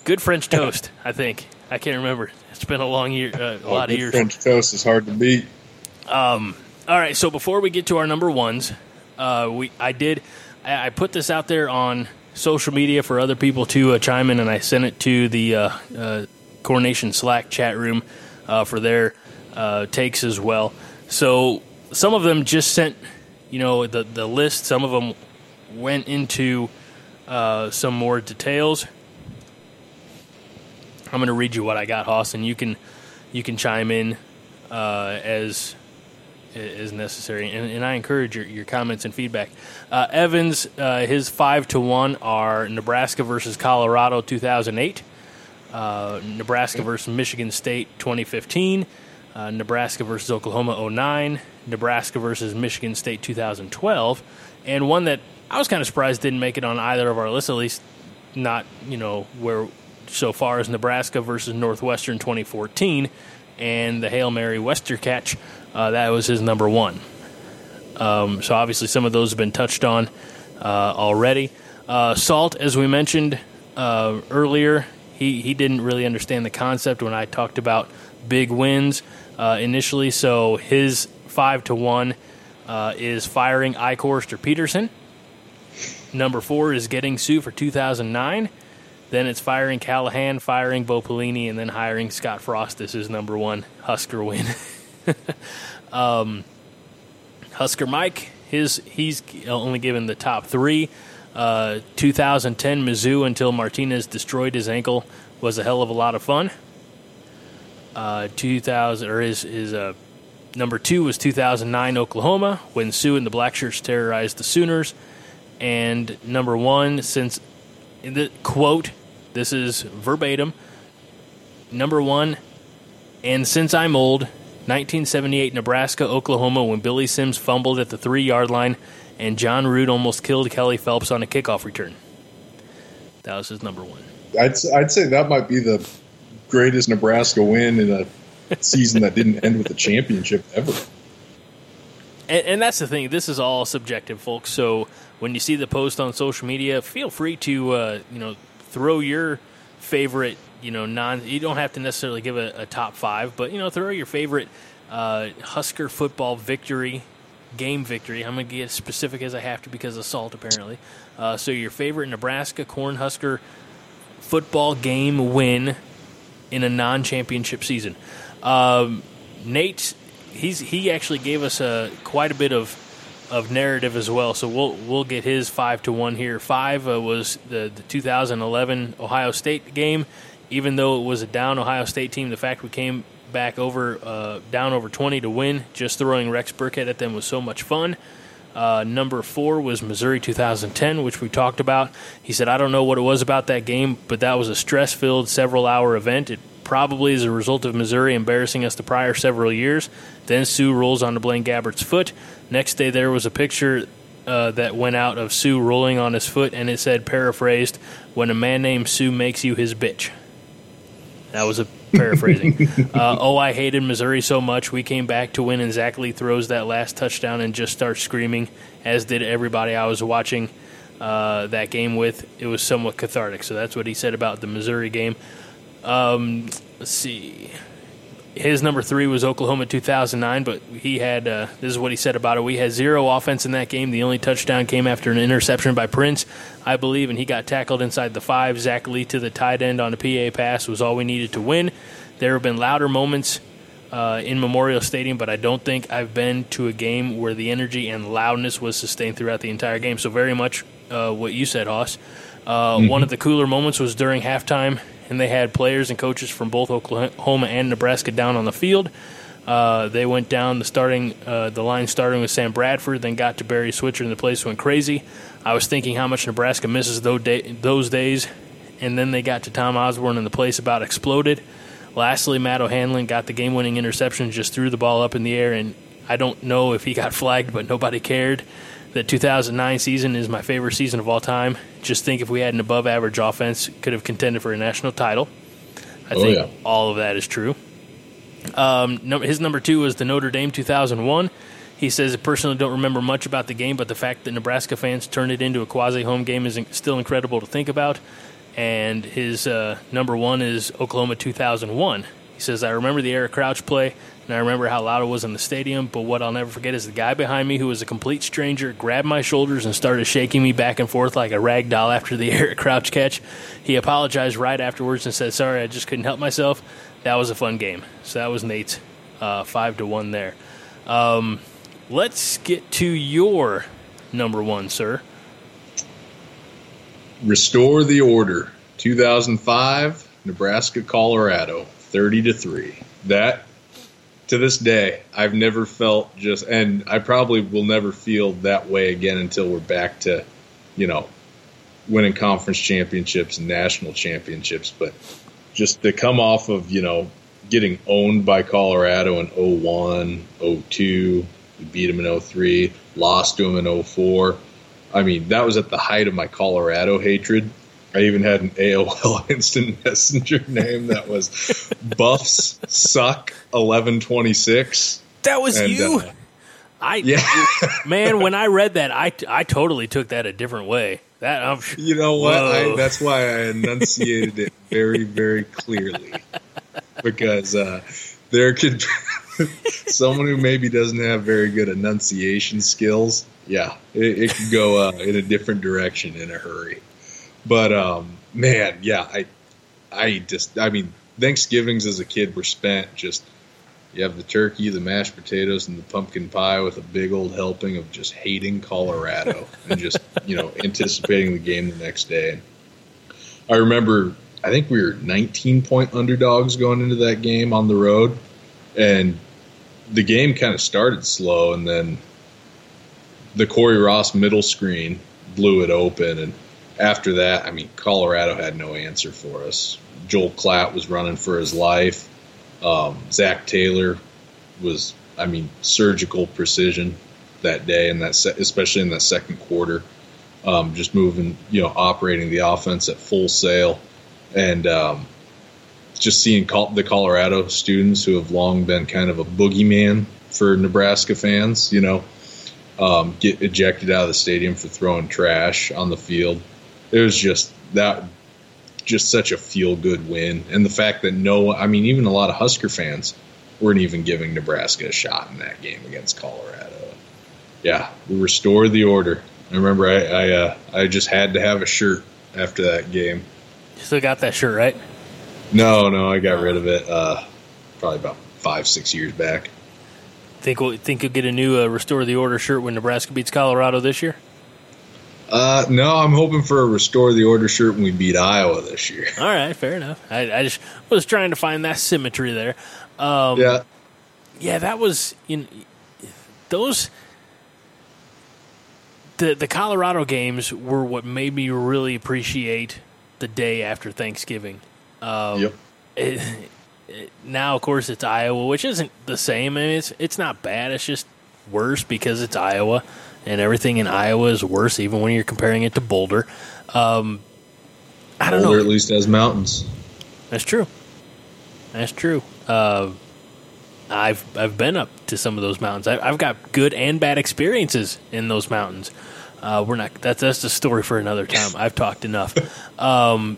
good French (laughs) toast, I think. I can't remember. It's been a long year, uh, a oh, lot of years. French toast is hard to beat. Um, all right, so before we get to our number ones, uh, we I did I, I, put this out there on social media for other people to uh, chime in, and I sent it to the uh, uh, Corn Nation Slack chat room uh, for their uh, takes as well. So some of them just sent, you know, the the list. Some of them went into uh, some more details. I'm going to read you what I got, Hoss, and you can you can chime in uh, as necessary. And, and, I encourage your, your comments and feedback. Uh, Evans, uh, his five to one are Nebraska versus Colorado, 2008. Uh, Nebraska versus Michigan State 2015, uh, Nebraska versus Oklahoma 09, Nebraska versus Michigan State 2012, and one that I was kind of surprised didn't make it on either of our lists, at least not, you know, where so far as Nebraska versus Northwestern 2014, and the Hail Mary Westercatch, uh, that was his number one. Um, so obviously some of those have been touched on uh, already. Uh, Salt, as we mentioned uh, earlier, he, he didn't really understand the concept when I talked about big wins uh, initially. So his five to one uh, is firing Eichorst or Pederson. Number four is getting Suh for 2009. Then it's firing Callahan, firing Bo Pelini, and then hiring Scott Frost as his number one Husker win. (laughs) um, Husker Mike, his he's only given the top three. Uh, 2010 Mizzou until Martinez destroyed his ankle was a hell of a lot of fun. Uh, 2000 or his his uh, number two was 2009 Oklahoma when Suh and the Blackshirts terrorized the Sooners, and number one since in the quote this is verbatim number one and since I'm old 1978 Nebraska Oklahoma when Billy Sims fumbled at the three yard line and John Ruud almost killed Kelly Phelps on a kickoff return. That was his number one. I'd I'd say that might be the greatest Nebraska win in a (laughs) season that didn't end with a championship ever. And, and, that's the thing. This is all subjective, folks. So when you see the post on social media, feel free to uh, you know throw your favorite you know non. You don't have to necessarily give a, a top five, but you know throw your favorite uh, Husker football victory game victory. I'm going to get as specific as I have to because of salt, apparently. Uh, so, your favorite Nebraska Cornhusker football game win in a non championship season. Um, Nate, he's he actually gave us a quite a bit of of narrative as well. So we'll we'll get his five to one here. Five uh, was the, the 2011 Ohio State game. Even though it was a down Ohio State team, the fact we came back over uh, down over 20 to win. Just throwing Rex Burkhead at them was so much fun. Uh, number four was Missouri 2010, which we talked about. He said, I don't know what it was about that game, but that was a stress filled, several hour event. It probably as a result of Missouri embarrassing us the prior several years. Then Suh rolls onto Blaine Gabbert's foot. Next day, there was a picture uh, that went out of Suh rolling on his foot, and it said, paraphrased, When a man named Sue makes you his bitch. That was a paraphrasing. (laughs) uh, oh, I hated Missouri so much. We came back to win, and Zac Lee throws that last touchdown and just starts screaming, as did everybody I was watching uh, that game with. It was somewhat cathartic. So that's what he said about the Missouri game. Um, let's see his number three was Oklahoma 2009, but he had uh, this is what he said about it. We had zero offense in that game. The only touchdown came after an interception by Prince, I believe, and he got tackled inside the five. Zac Lee to the tight end on a PA pass was all we needed to win. There have been louder moments uh, in Memorial Stadium, but I don't think I've been to a game where the energy and loudness was sustained throughout the entire game. So very much uh, what you said, Hoss. Uh, One of the cooler moments was during halftime, and they had players and coaches from both Oklahoma and Nebraska down on the field. Uh, they went down the starting uh, the line starting with Sam Bradford, then got to Barry Switzer, and the place went crazy. I was thinking how much Nebraska misses those, day, those days, and then they got to Tom Osborne, and the place about exploded. Lastly, Matt O'Hanlon got the game-winning interception, just threw the ball up in the air, and I don't know if he got flagged, but nobody cared. The 2009 season is my favorite season of all time. Just think if we had an above-average offense, could have contended for a national title. I Oh, think yeah. all of that is true. Um, num- his number two was the Notre Dame 2001. He says, I personally don't remember much about the game, but the fact that Nebraska fans turned it into a quasi home game is still incredible to think about. And his uh, number one is Oklahoma 2001. He says, I remember the Eric Crouch play, and I remember how loud it was in the stadium, but what I'll never forget is the guy behind me, who was a complete stranger, grabbed my shoulders and started shaking me back and forth like a rag doll after the (laughs) Eric Crouch catch. He apologized right afterwards and said, Sorry, I just couldn't help myself. That was a fun game. So that was Nate's uh, 5 to 1 there. Um, let's get to your number one, sir. Restore the Order, 2005, Nebraska, Colorado, 30 to 3. That to this day, I've never felt just and I probably will never feel that way again until we're back to, you know, winning conference championships and national championships, but just to come off of, you know, getting owned by Colorado in 01, 02, we beat them in 03, lost to them in 04. I mean, that was at the height of my Colorado hatred. I even had an AOL (laughs) instant messenger name that was Buffs Suck eleven twenty six. That was And, you? uh, I Yeah, (laughs) man, when I read that, I, I totally took that a different way. That I'm, you know what? I, that's why I (laughs) enunciated it very, very clearly because uh, there could be someone who maybe doesn't have very good enunciation skills. Yeah, it, it could go uh, in a different direction in a hurry. But um, man, yeah, I, I just, I mean, Thanksgivings as a kid were spent just. You have the turkey, the mashed potatoes, and the pumpkin pie with a big old helping of just hating Colorado (laughs) and just you know anticipating the game the next day. I remember, I think we were 19 point underdogs going into that game on the road, and the game kind of started slow, and then the Corey Ross middle screen blew it open, and after that, I mean, Colorado had no answer for us. Joel Klatt was running for his life. Um, Zac Taylor was, I mean, surgical precision that day, and that se- especially in that second quarter, um, just moving, you know, operating the offense at full sail, and um, just seeing Col- the Colorado students who have long been kind of a boogeyman for Nebraska fans, you know, um, get ejected out of the stadium for throwing trash on the field. It was just that, just such a feel good win, and the fact that no, I mean, even a lot of Husker fans weren't even giving Nebraska a shot in that game against Colorado. Yeah, we restored the order. I remember I I, uh, I just had to have a shirt after that game. still got that shirt, right? No, no, I got rid of it uh, probably about five, six years back. Think we'll, think you'll get a new uh, restore the order shirt when Nebraska beats Colorado this year? Uh, no, I'm hoping for a restore the order shirt when we beat Iowa this year. All right, fair enough. I, I just was trying to find that symmetry there. Um, Yeah, yeah, that was in those. The the Colorado games were what made me really appreciate the day after Thanksgiving. Um, yep. it, it- now, of course, it's Iowa, which isn't the same. I mean, it's it's not bad. It's just worse because it's Iowa, and everything in Iowa is worse, even when you're comparing it to Boulder. Um, I don't Boulder know. at least has mountains. That's true. That's true. Uh, I've I've been up to some of those mountains. I, I've got good and bad experiences in those mountains. Uh, we're not. That's that's a story for another time. I've talked enough. (laughs) Um,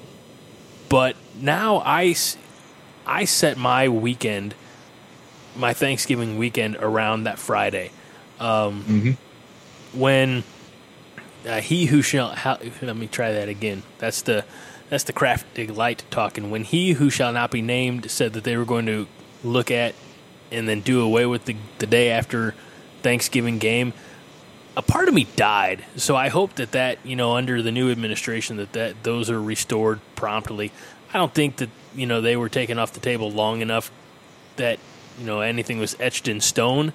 but now I I set my weekend, my Thanksgiving weekend around that Friday. Um, Mhm. When uh, he who shall how, let me try that again. That's the that's the Kraftig light talking. When he who shall not be named said that they were going to look at and then do away with the the day after Thanksgiving game, a part of me died. So I hope that that you know under the new administration that that those are restored promptly. I don't think that you know they were taken off the table long enough that you know anything was etched in stone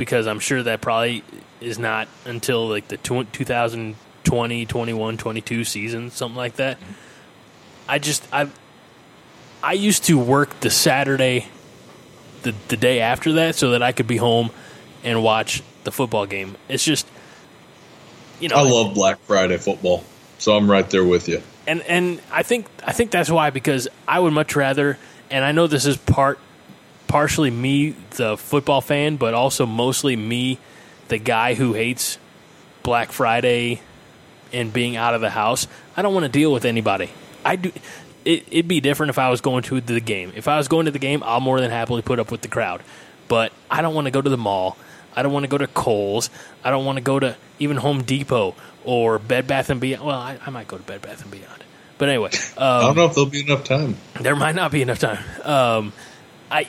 because I'm sure that probably is not until like the 2020, 21, 22 season, something like that. I just I I used to work the Saturday the the day after that so that I could be home and watch the football game. It's just you know I love Black Friday football, so I'm right there with you. And and I think I think that's why because I would much rather and I know this is part partially me the football fan, but also mostly me the guy who hates Black Friday and being out of the house. I don't want to deal with anybody. I do it, it'd be different if I was going to the game. If I was going to the game, I'll more than happily put up with the crowd. But I don't want to go to the mall. I don't want to go to Kohl's. I don't want to go to even Home Depot or Bed Bath and Beyond. Well, I, I might go to Bed Bath and Beyond. But anyway, um, I don't know if there'll be enough time. There might not be enough time. Um, I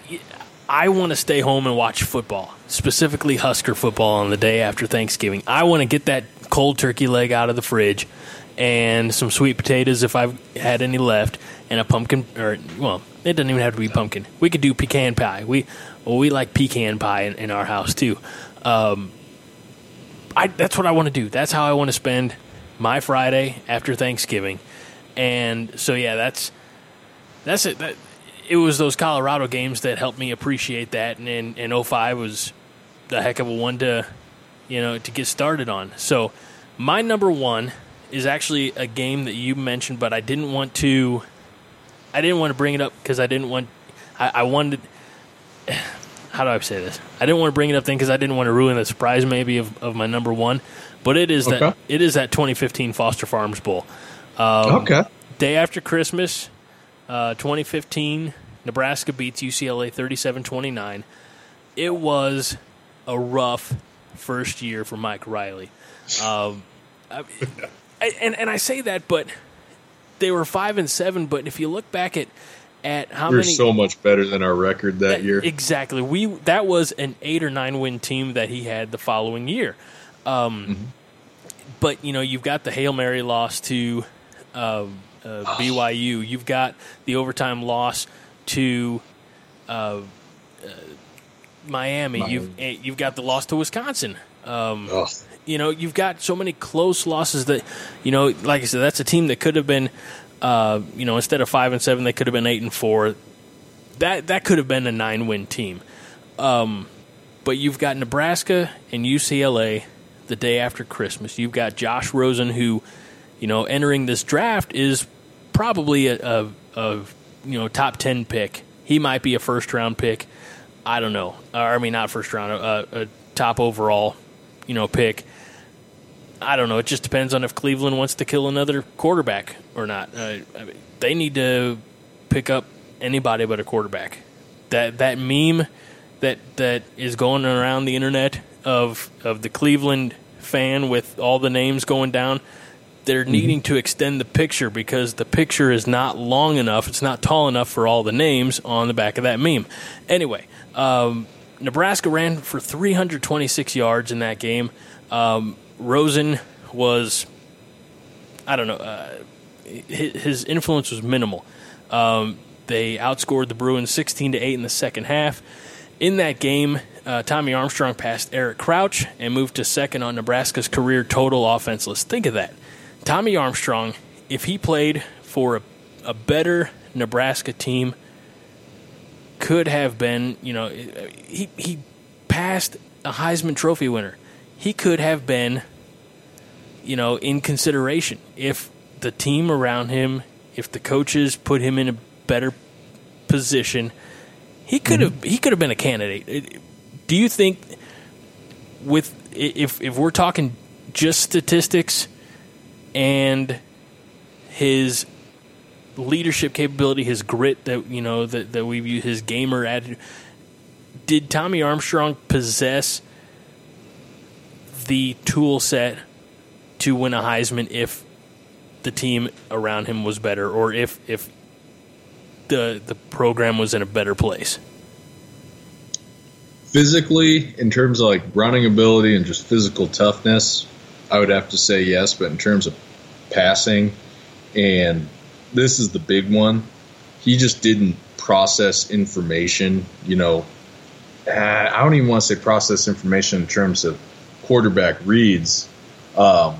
I want to stay home and watch football, specifically Husker football on the day after Thanksgiving. I want to get that cold turkey leg out of the fridge and some sweet potatoes if I've had any left, and a pumpkin or well, it doesn't even have to be pumpkin. We could do pecan pie. We well, we like pecan pie in, in our house too. Um, I that's what I want to do. That's how I want to spend my Friday after Thanksgiving, and so yeah, that's that's it. That, it was those Colorado games that helped me appreciate that, and in, in 05 was the heck of a one to you know to get started on. So my number one is actually a game that you mentioned, but I didn't want to. I didn't want to bring it up because I didn't want. I, I, wanted. (sighs) How do I say this? I didn't want to bring it up then because I didn't want to ruin the surprise maybe of, of my number one. But it is okay. that it is that 2015 Foster Farms Bowl. Um, okay. Day after Christmas, uh, 2015, Nebraska beats UCLA 37-29. It was a rough first year for Mike Riley. Um, I, and and I say that, but they were five and seven. But if you look back at at how We're many, so much better than our record that, that, year. Exactly. We that was an eight or nine win team that he had the following year. Um, mm-hmm. But you know, you've got the hail mary loss to uh, uh, BYU. You've got the overtime loss to. Uh, uh Miami. Miami. You've eh, you've got the loss to Wisconsin. Um, you know, you've got so many close losses that, you know, like I said, that's a team that could have been, uh, you know, instead of five and seven, they could have been eight and four. That that could have been a nine win team. Um, but you've got Nebraska and UCLA the day after Christmas. You've got Josh Rosen, who, you know, entering this draft is probably a, a, a you know top ten pick. He might be a first round pick. I don't know. Or, I mean, not first round, a, a top overall, you know, pick. I don't know. It just depends on if Cleveland wants to kill another quarterback or not. Uh, I mean, they need to pick up anybody but a quarterback. That that meme that that is going around the internet of of the Cleveland fan with all the names going down. They're mm-hmm. needing to extend the picture because the picture is not long enough. It's not tall enough for all the names on the back of that meme. Anyway, um, Nebraska ran for 326 yards in that game. Um, Rosen was, I don't know, uh, his influence was minimal. Um, they outscored the Bruins 16 to 8 in the second half. In that game, uh, Tommy Armstrong passed Eric Crouch and moved to second on Nebraska's career total offense list. Think of that. Tommy Armstrong, if he played for a, a better Nebraska team, could have been, you know, he, he passed a Heisman Trophy winner. He could have been you know, in consideration. If the team around him, if the coaches put him in a better position, he could have mm-hmm. he could have been a candidate. Do you think with if if we're talking just statistics and his leadership capability, his grit that you know that that we view his gamer attitude, did Tommy Armstrong possess the tool set to win a Heisman if the team around him was better or if if the the program was in a better place? physically, in terms of like running ability and just physical toughness, I would have to say yes. But in terms of passing, and this is the big one, he just didn't process information. You know, I don't even want to say process information in terms of quarterback reads. Um,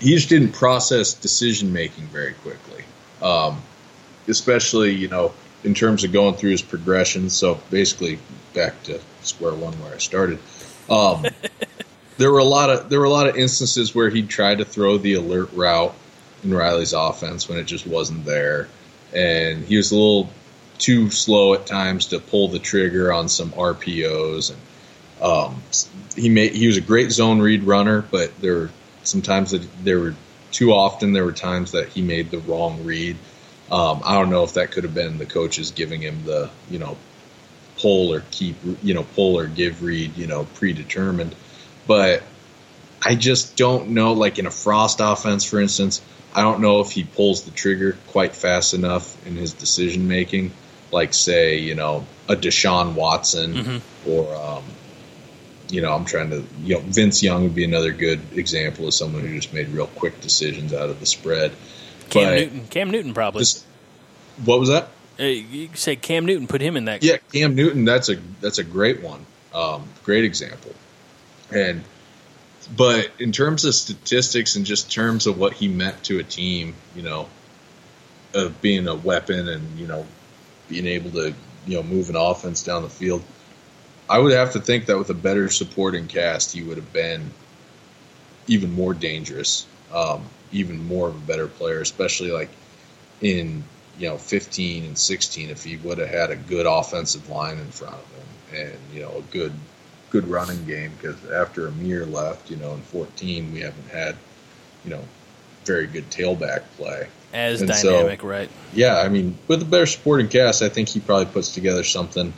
he just didn't process decision making very quickly, um, especially you know in terms of going through his progression. So basically, back to square one where I started. Um, (laughs) there were a lot of there were a lot of instances where he tried to throw the alert route in Riley's offense when it just wasn't there, and he was a little too slow at times to pull the trigger on some RPOs. And um, he made he was a great zone read runner, but there were sometimes that there were too often there were times that he made the wrong read. Um, I don't know if that could have been the coaches giving him the you know pull or keep you know pull or give read you know predetermined, but I just don't know. Like in a Frost offense, for instance, I don't know if he pulls the trigger quite fast enough in his decision making. Like say, you know, a Deshaun Watson mm-hmm. or um, you know, I'm trying to, you know, Vince Young would be another good example of someone who just made real quick decisions out of the spread. Cam but Newton, Cam Newton probably. This, what was that? Uh, you say Cam Newton, put him in that. Yeah, Cam Newton. That's a that's a great one. Um, great example. And but in terms of statistics and just terms of what he meant to a team, you know, of being a weapon and you know being able to you know move an offense down the field, I would have to think that with a better supporting cast, he would have been even more dangerous, um, even more of a better player, especially like in you know 15 and 16 if he would have had a good offensive line in front of him and you know a good good running game because after Ameer left, you know, in 14 we haven't had you know very good tailback play as and dynamic, so, right? Yeah, I mean, with a better supporting cast, I think he probably puts together something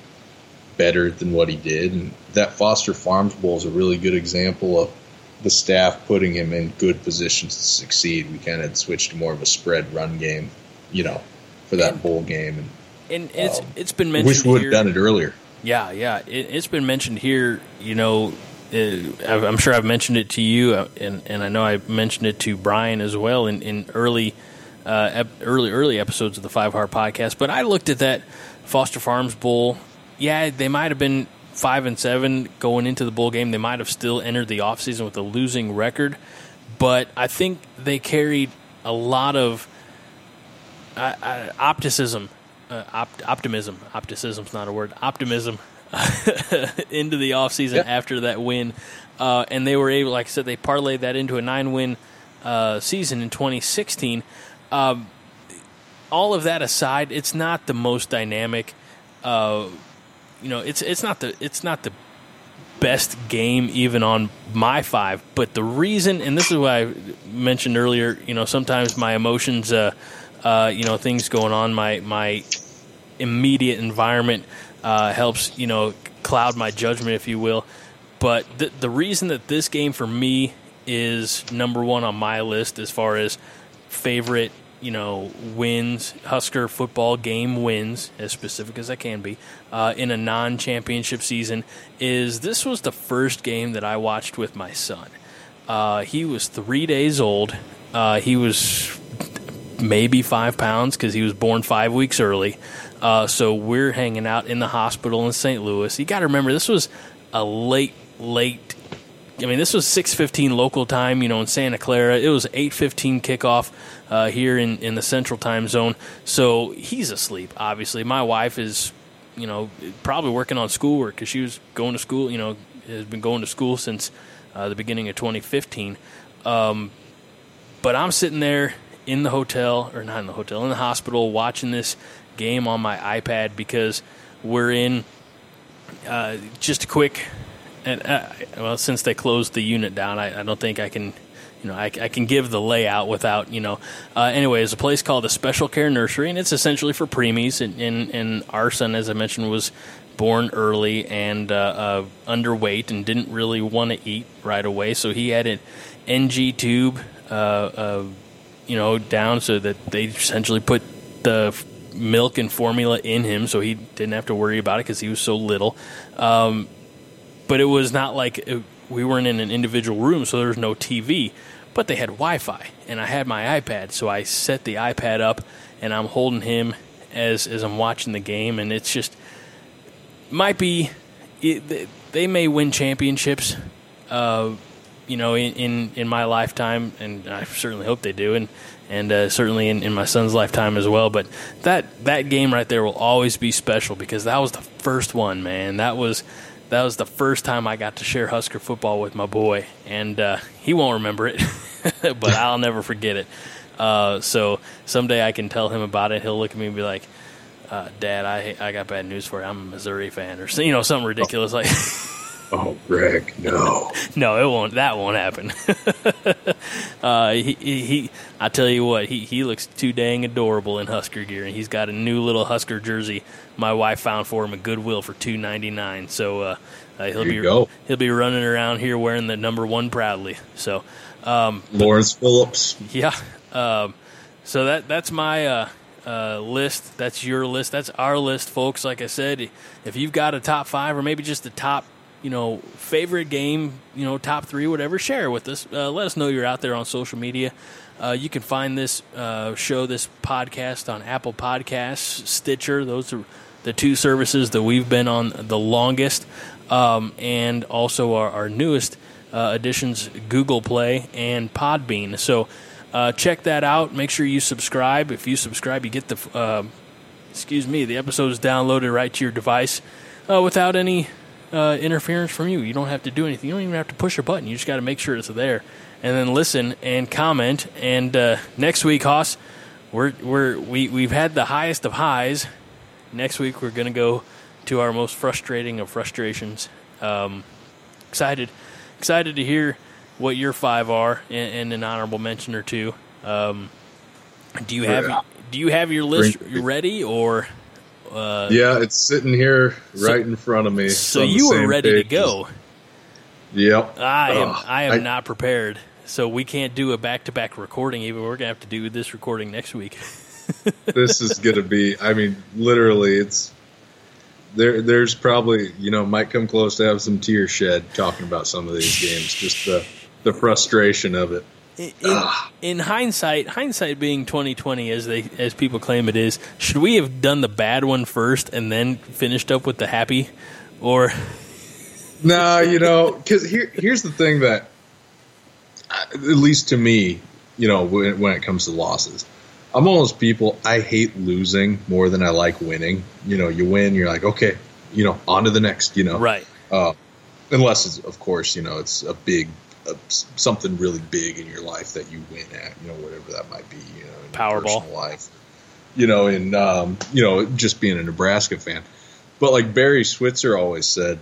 better than what he did. And that Foster Farms Bowl is a really good example of the staff putting him in good positions to succeed. We kind of switched to more of a spread run game, you know, for that bowl game. And, and it's um, it's been mentioned. Wish we would have done it earlier. Yeah, yeah, it, has been mentioned here. You know, uh, I'm sure I've mentioned it to you, uh, and and I know I mentioned it to Brian as well in in early. Uh, early early episodes of the Five Heart Podcast, but I looked at that Foster Farms Bowl yeah, they might have been five and seven going into the bowl game. They might have still entered the offseason with a losing record, but I think they carried a lot of uh, uh, optimism, uh, op- optimism. Optimism's not a word. Optimism (laughs) into the offseason yep. after that win, uh, and they were able, like I said, they parlayed that into a nine-win uh, season in 2016. Um, all of that aside, it's not the most dynamic. Uh, you know, it's it's not the it's not the best game even on my five. But the reason, and this is what I mentioned earlier, you know, sometimes my emotions, uh, you know, things going on, my my immediate environment uh, helps, you know, cloud my judgment, if you will. But the the reason that this game for me is number one on my list as far as favorite you know, wins, Husker football game wins, as specific as I can be, uh, in a non championship season, is this was the first game that I watched with my son. Uh, he was three days old. Uh, he was maybe five pounds because he was born five weeks early. Uh, so we're hanging out in the hospital in St. Louis. You got to remember, this was a late, late I mean, this was 6:15 local time, you know, in Santa Clara. It was 8:15 kickoff uh, here in in the Central Time Zone. So he's asleep. Obviously, my wife is, you know, probably working on schoolwork because she was going to school. You know, has been going to school since uh, the beginning of 2015. Um, but I'm sitting there in the hotel, or not in the hotel, in the hospital, watching this game on my iPad because we're in. Uh, just a quick and uh, well, since they closed the unit down, I, I don't think I can you know, I, I, can give the layout without, you know. Uh, anyway, it's a place called the Special Care Nursery, and it's essentially for preemies. And, and, and our son, as I mentioned, was born early and uh, uh, underweight and didn't really want to eat right away. So he had an NG tube, uh, uh, you know, down so that they essentially put the milk and formula in him so he didn't have to worry about it because he was so little. Um, but it was not like it, we weren't in an individual room, so there was no TV. But they had Wi-Fi, and I had my iPad, so I set the iPad up, and I'm holding him as as I'm watching the game, and it's just might be it, they may win championships, uh, you know, in, in, in my lifetime, and I certainly hope they do, and and uh, certainly in, in my son's lifetime as well. But that that game right there will always be special because that was the first one, man. That was that was the first time I got to share Husker football with my boy, and uh, he won't remember it, (laughs) but I'll never forget it. Uh, so someday I can tell him about it. He'll look at me and be like, uh, "Dad, I I got bad news for you. I'm a Missouri fan, or you know something ridiculous like." (laughs) Oh, Greg, no, (laughs) no, it won't. That won't happen. (laughs) uh, he, he, I tell you what, he, he looks too dang adorable in Husker gear, and he's got a new little Husker jersey my wife found for him at Goodwill for two ninety nine. So uh, uh, he'll be go. he'll be running around here wearing the number one proudly. So um, Lawrence Phillips, yeah. Um, so that that's my uh, uh, list. That's your list. That's our list, folks. Like I said, if you've got a top five or maybe just the top you know, favorite game, you know, top three, whatever, share with us. Uh, let us know you're out there on social media. Uh, you can find this uh, show, this podcast on Apple Podcasts, Stitcher. Those are the two services that we've been on the longest, um, and also our, our newest uh, additions, Google Play and Podbean. So uh, check that out. Make sure you subscribe. If you subscribe, you get the, uh, excuse me, the episode is downloaded right to your device without any uh, interference from you. You don't have to do anything. You don't even have to push a button. You just got to make sure it's there, and then listen and comment. And uh, next week, Hoss, we're we're we we've had the highest of highs. Next week, we're going to go to our most frustrating of frustrations. Um, excited, excited to hear what your five are, and, and an honorable mention or two. Um, do you have do you have your list ready or? Uh, yeah, it's sitting here right so, in front of me. So you were ready to go. Yep. I am. Uh, I am I, not prepared. So we can't do a back-to-back recording. Even we're gonna have to do this recording next week. (laughs) this is gonna be. I mean, literally, it's there. There's probably you know might come close to have some tears shed talking about some of these games. Just the the frustration of it in, in, hindsight, hindsight being twenty twenty as they as people claim it is, should we have done the bad one first and then finished up with the happy, or? (laughs) nah, you know, because here here's the thing that, at least to me, you know, when, when it comes to losses, I'm one of those people. I hate losing more than I like winning. You know, you win, you're like, okay, you know, on to the next. You know, right. Uh, unless it's, of course, you know, it's a big a, something really big in your life that you win at, you know, whatever that might be, you know, in Powerball personal life, you know, and um, you know, just being a Nebraska fan. But like Barry Switzer always said,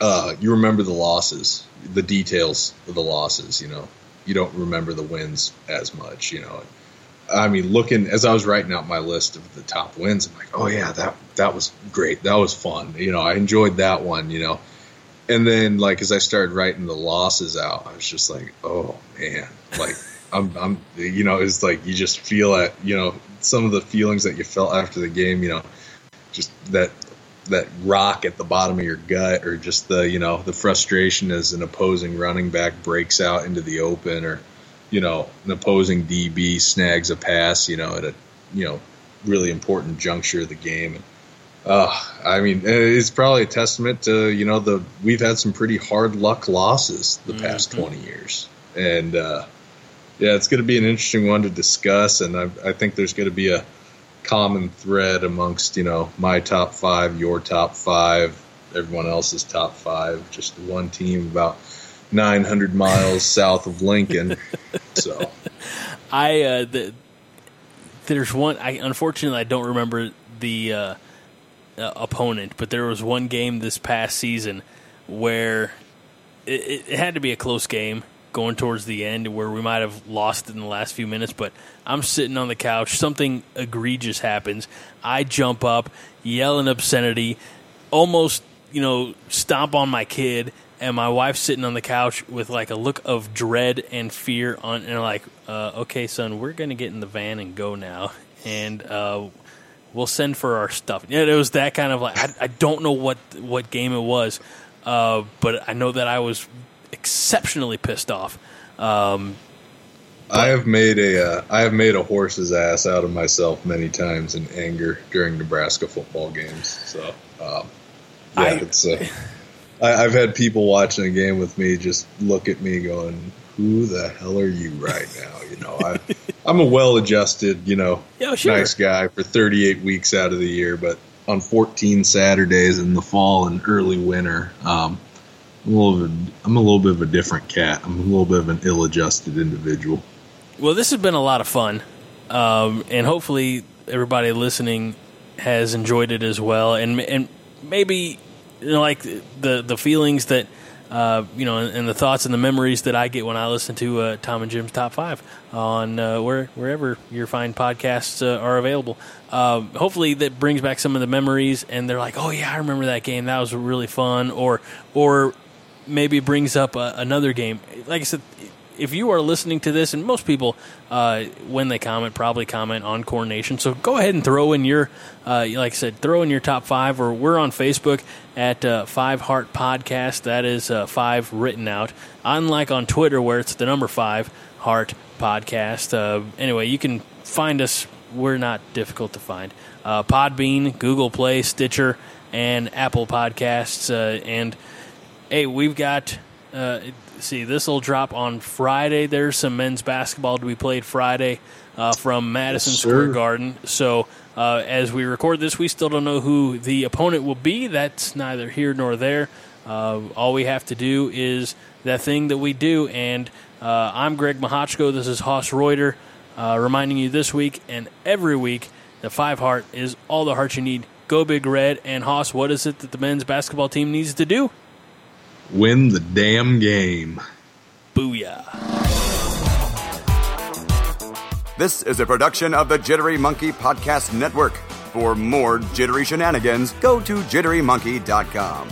uh, you remember the losses, the details of the losses. You know, you don't remember the wins as much. You know, I mean, looking as I was writing out my list of the top wins, I'm like, oh yeah, that that was great, that was fun. You know, I enjoyed that one. You know, and then like as I started writing the losses out, I was just like, oh man, like (laughs) I'm, I'm, you know, it's like you just feel it, you know, some of the feelings that you felt after the game, you know, just that that rock at the bottom of your gut, or just the, you know, the frustration as an opposing running back breaks out into the open, or you know, an opposing DB snags a pass, you know, at a, you know, really important juncture of the game. And, uh, I mean, it's probably a testament to you know the we've had some pretty hard luck losses the mm-hmm. past twenty years, and uh, yeah, it's going to be an interesting one to discuss, and I, I think there's going to be a common thread amongst you know my top five, your top five, everyone else's top five, just one team about 900 miles (laughs) south of Lincoln. So, I uh, the, there's one. I unfortunately I don't remember the. Uh, uh, opponent, but there was one game this past season where it, it, had to be a close game going towards the end where we might have lost in the last few minutes, but I'm sitting on the couch, something egregious happens. I jump up, yell obscenity, almost, you know, stomp on my kid, and my wife's sitting on the couch with like a look of dread and fear on and like, uh, okay, son, we're gonna get in the van and go now. And uh, we'll send for our stuff. Yeah, it was that kind of like I, I don't know what what game it was, uh, but I know that I was exceptionally pissed off. Um, I have made a uh, I have made a horse's ass out of myself many times in anger during Nebraska football games. So um, yeah, I- it's. Uh, I, I've had people watching a game with me just look at me going, "Who the hell are you right now?" You know, I, I'm a well-adjusted, you know, Yeah, sure. nice guy for 38 weeks out of the year, but on 14 Saturdays in the fall and early winter, um, I'm a little bit, I'm a little bit of a different cat. I'm a little bit of an ill-adjusted individual. Well, this has been a lot of fun, um, and hopefully everybody listening has enjoyed it as well, and and maybe you know, like the the feelings that uh, you know, and, and the thoughts and the memories that I get when I listen to uh, Tom and Jim's Top Five on uh, where wherever your fine podcasts uh, are available. Um, hopefully, that brings back some of the memories, and they're like, "Oh yeah, I remember that game. That was really fun," or or maybe brings up uh, another game. Like I said, if you are listening to this, and most people, uh, when they comment, probably comment on Corn Nation. So go ahead and throw in your, uh, like I said, throw in your top five. Or we're on Facebook at uh, Five Heart Podcast. That is uh, five written out. Unlike on Twitter, where it's the number five Heart Podcast. Uh, anyway, you can find us. We're not difficult to find. Uh, Podbean, Google Play, Stitcher, and Apple Podcasts, and hey, we've got. Uh, see, this will drop on Friday. There's some men's basketball to be played Friday uh, from Madison Yes, Square. Garden. So, uh, as we record this, we still don't know who the opponent will be. That's neither here nor there. Uh, all we have to do is that thing that we do. And uh, I'm Greg Mahochko. This is Haas Reuter, uh, reminding you this week and every week that Five Heart is all the heart you need. Go Big Red. And Haas, what is it that the men's basketball team needs to do? Win the damn game. Booyah. This is a production of the Jittery Monkey Podcast Network. For more jittery shenanigans, go to jitterymonkey.com.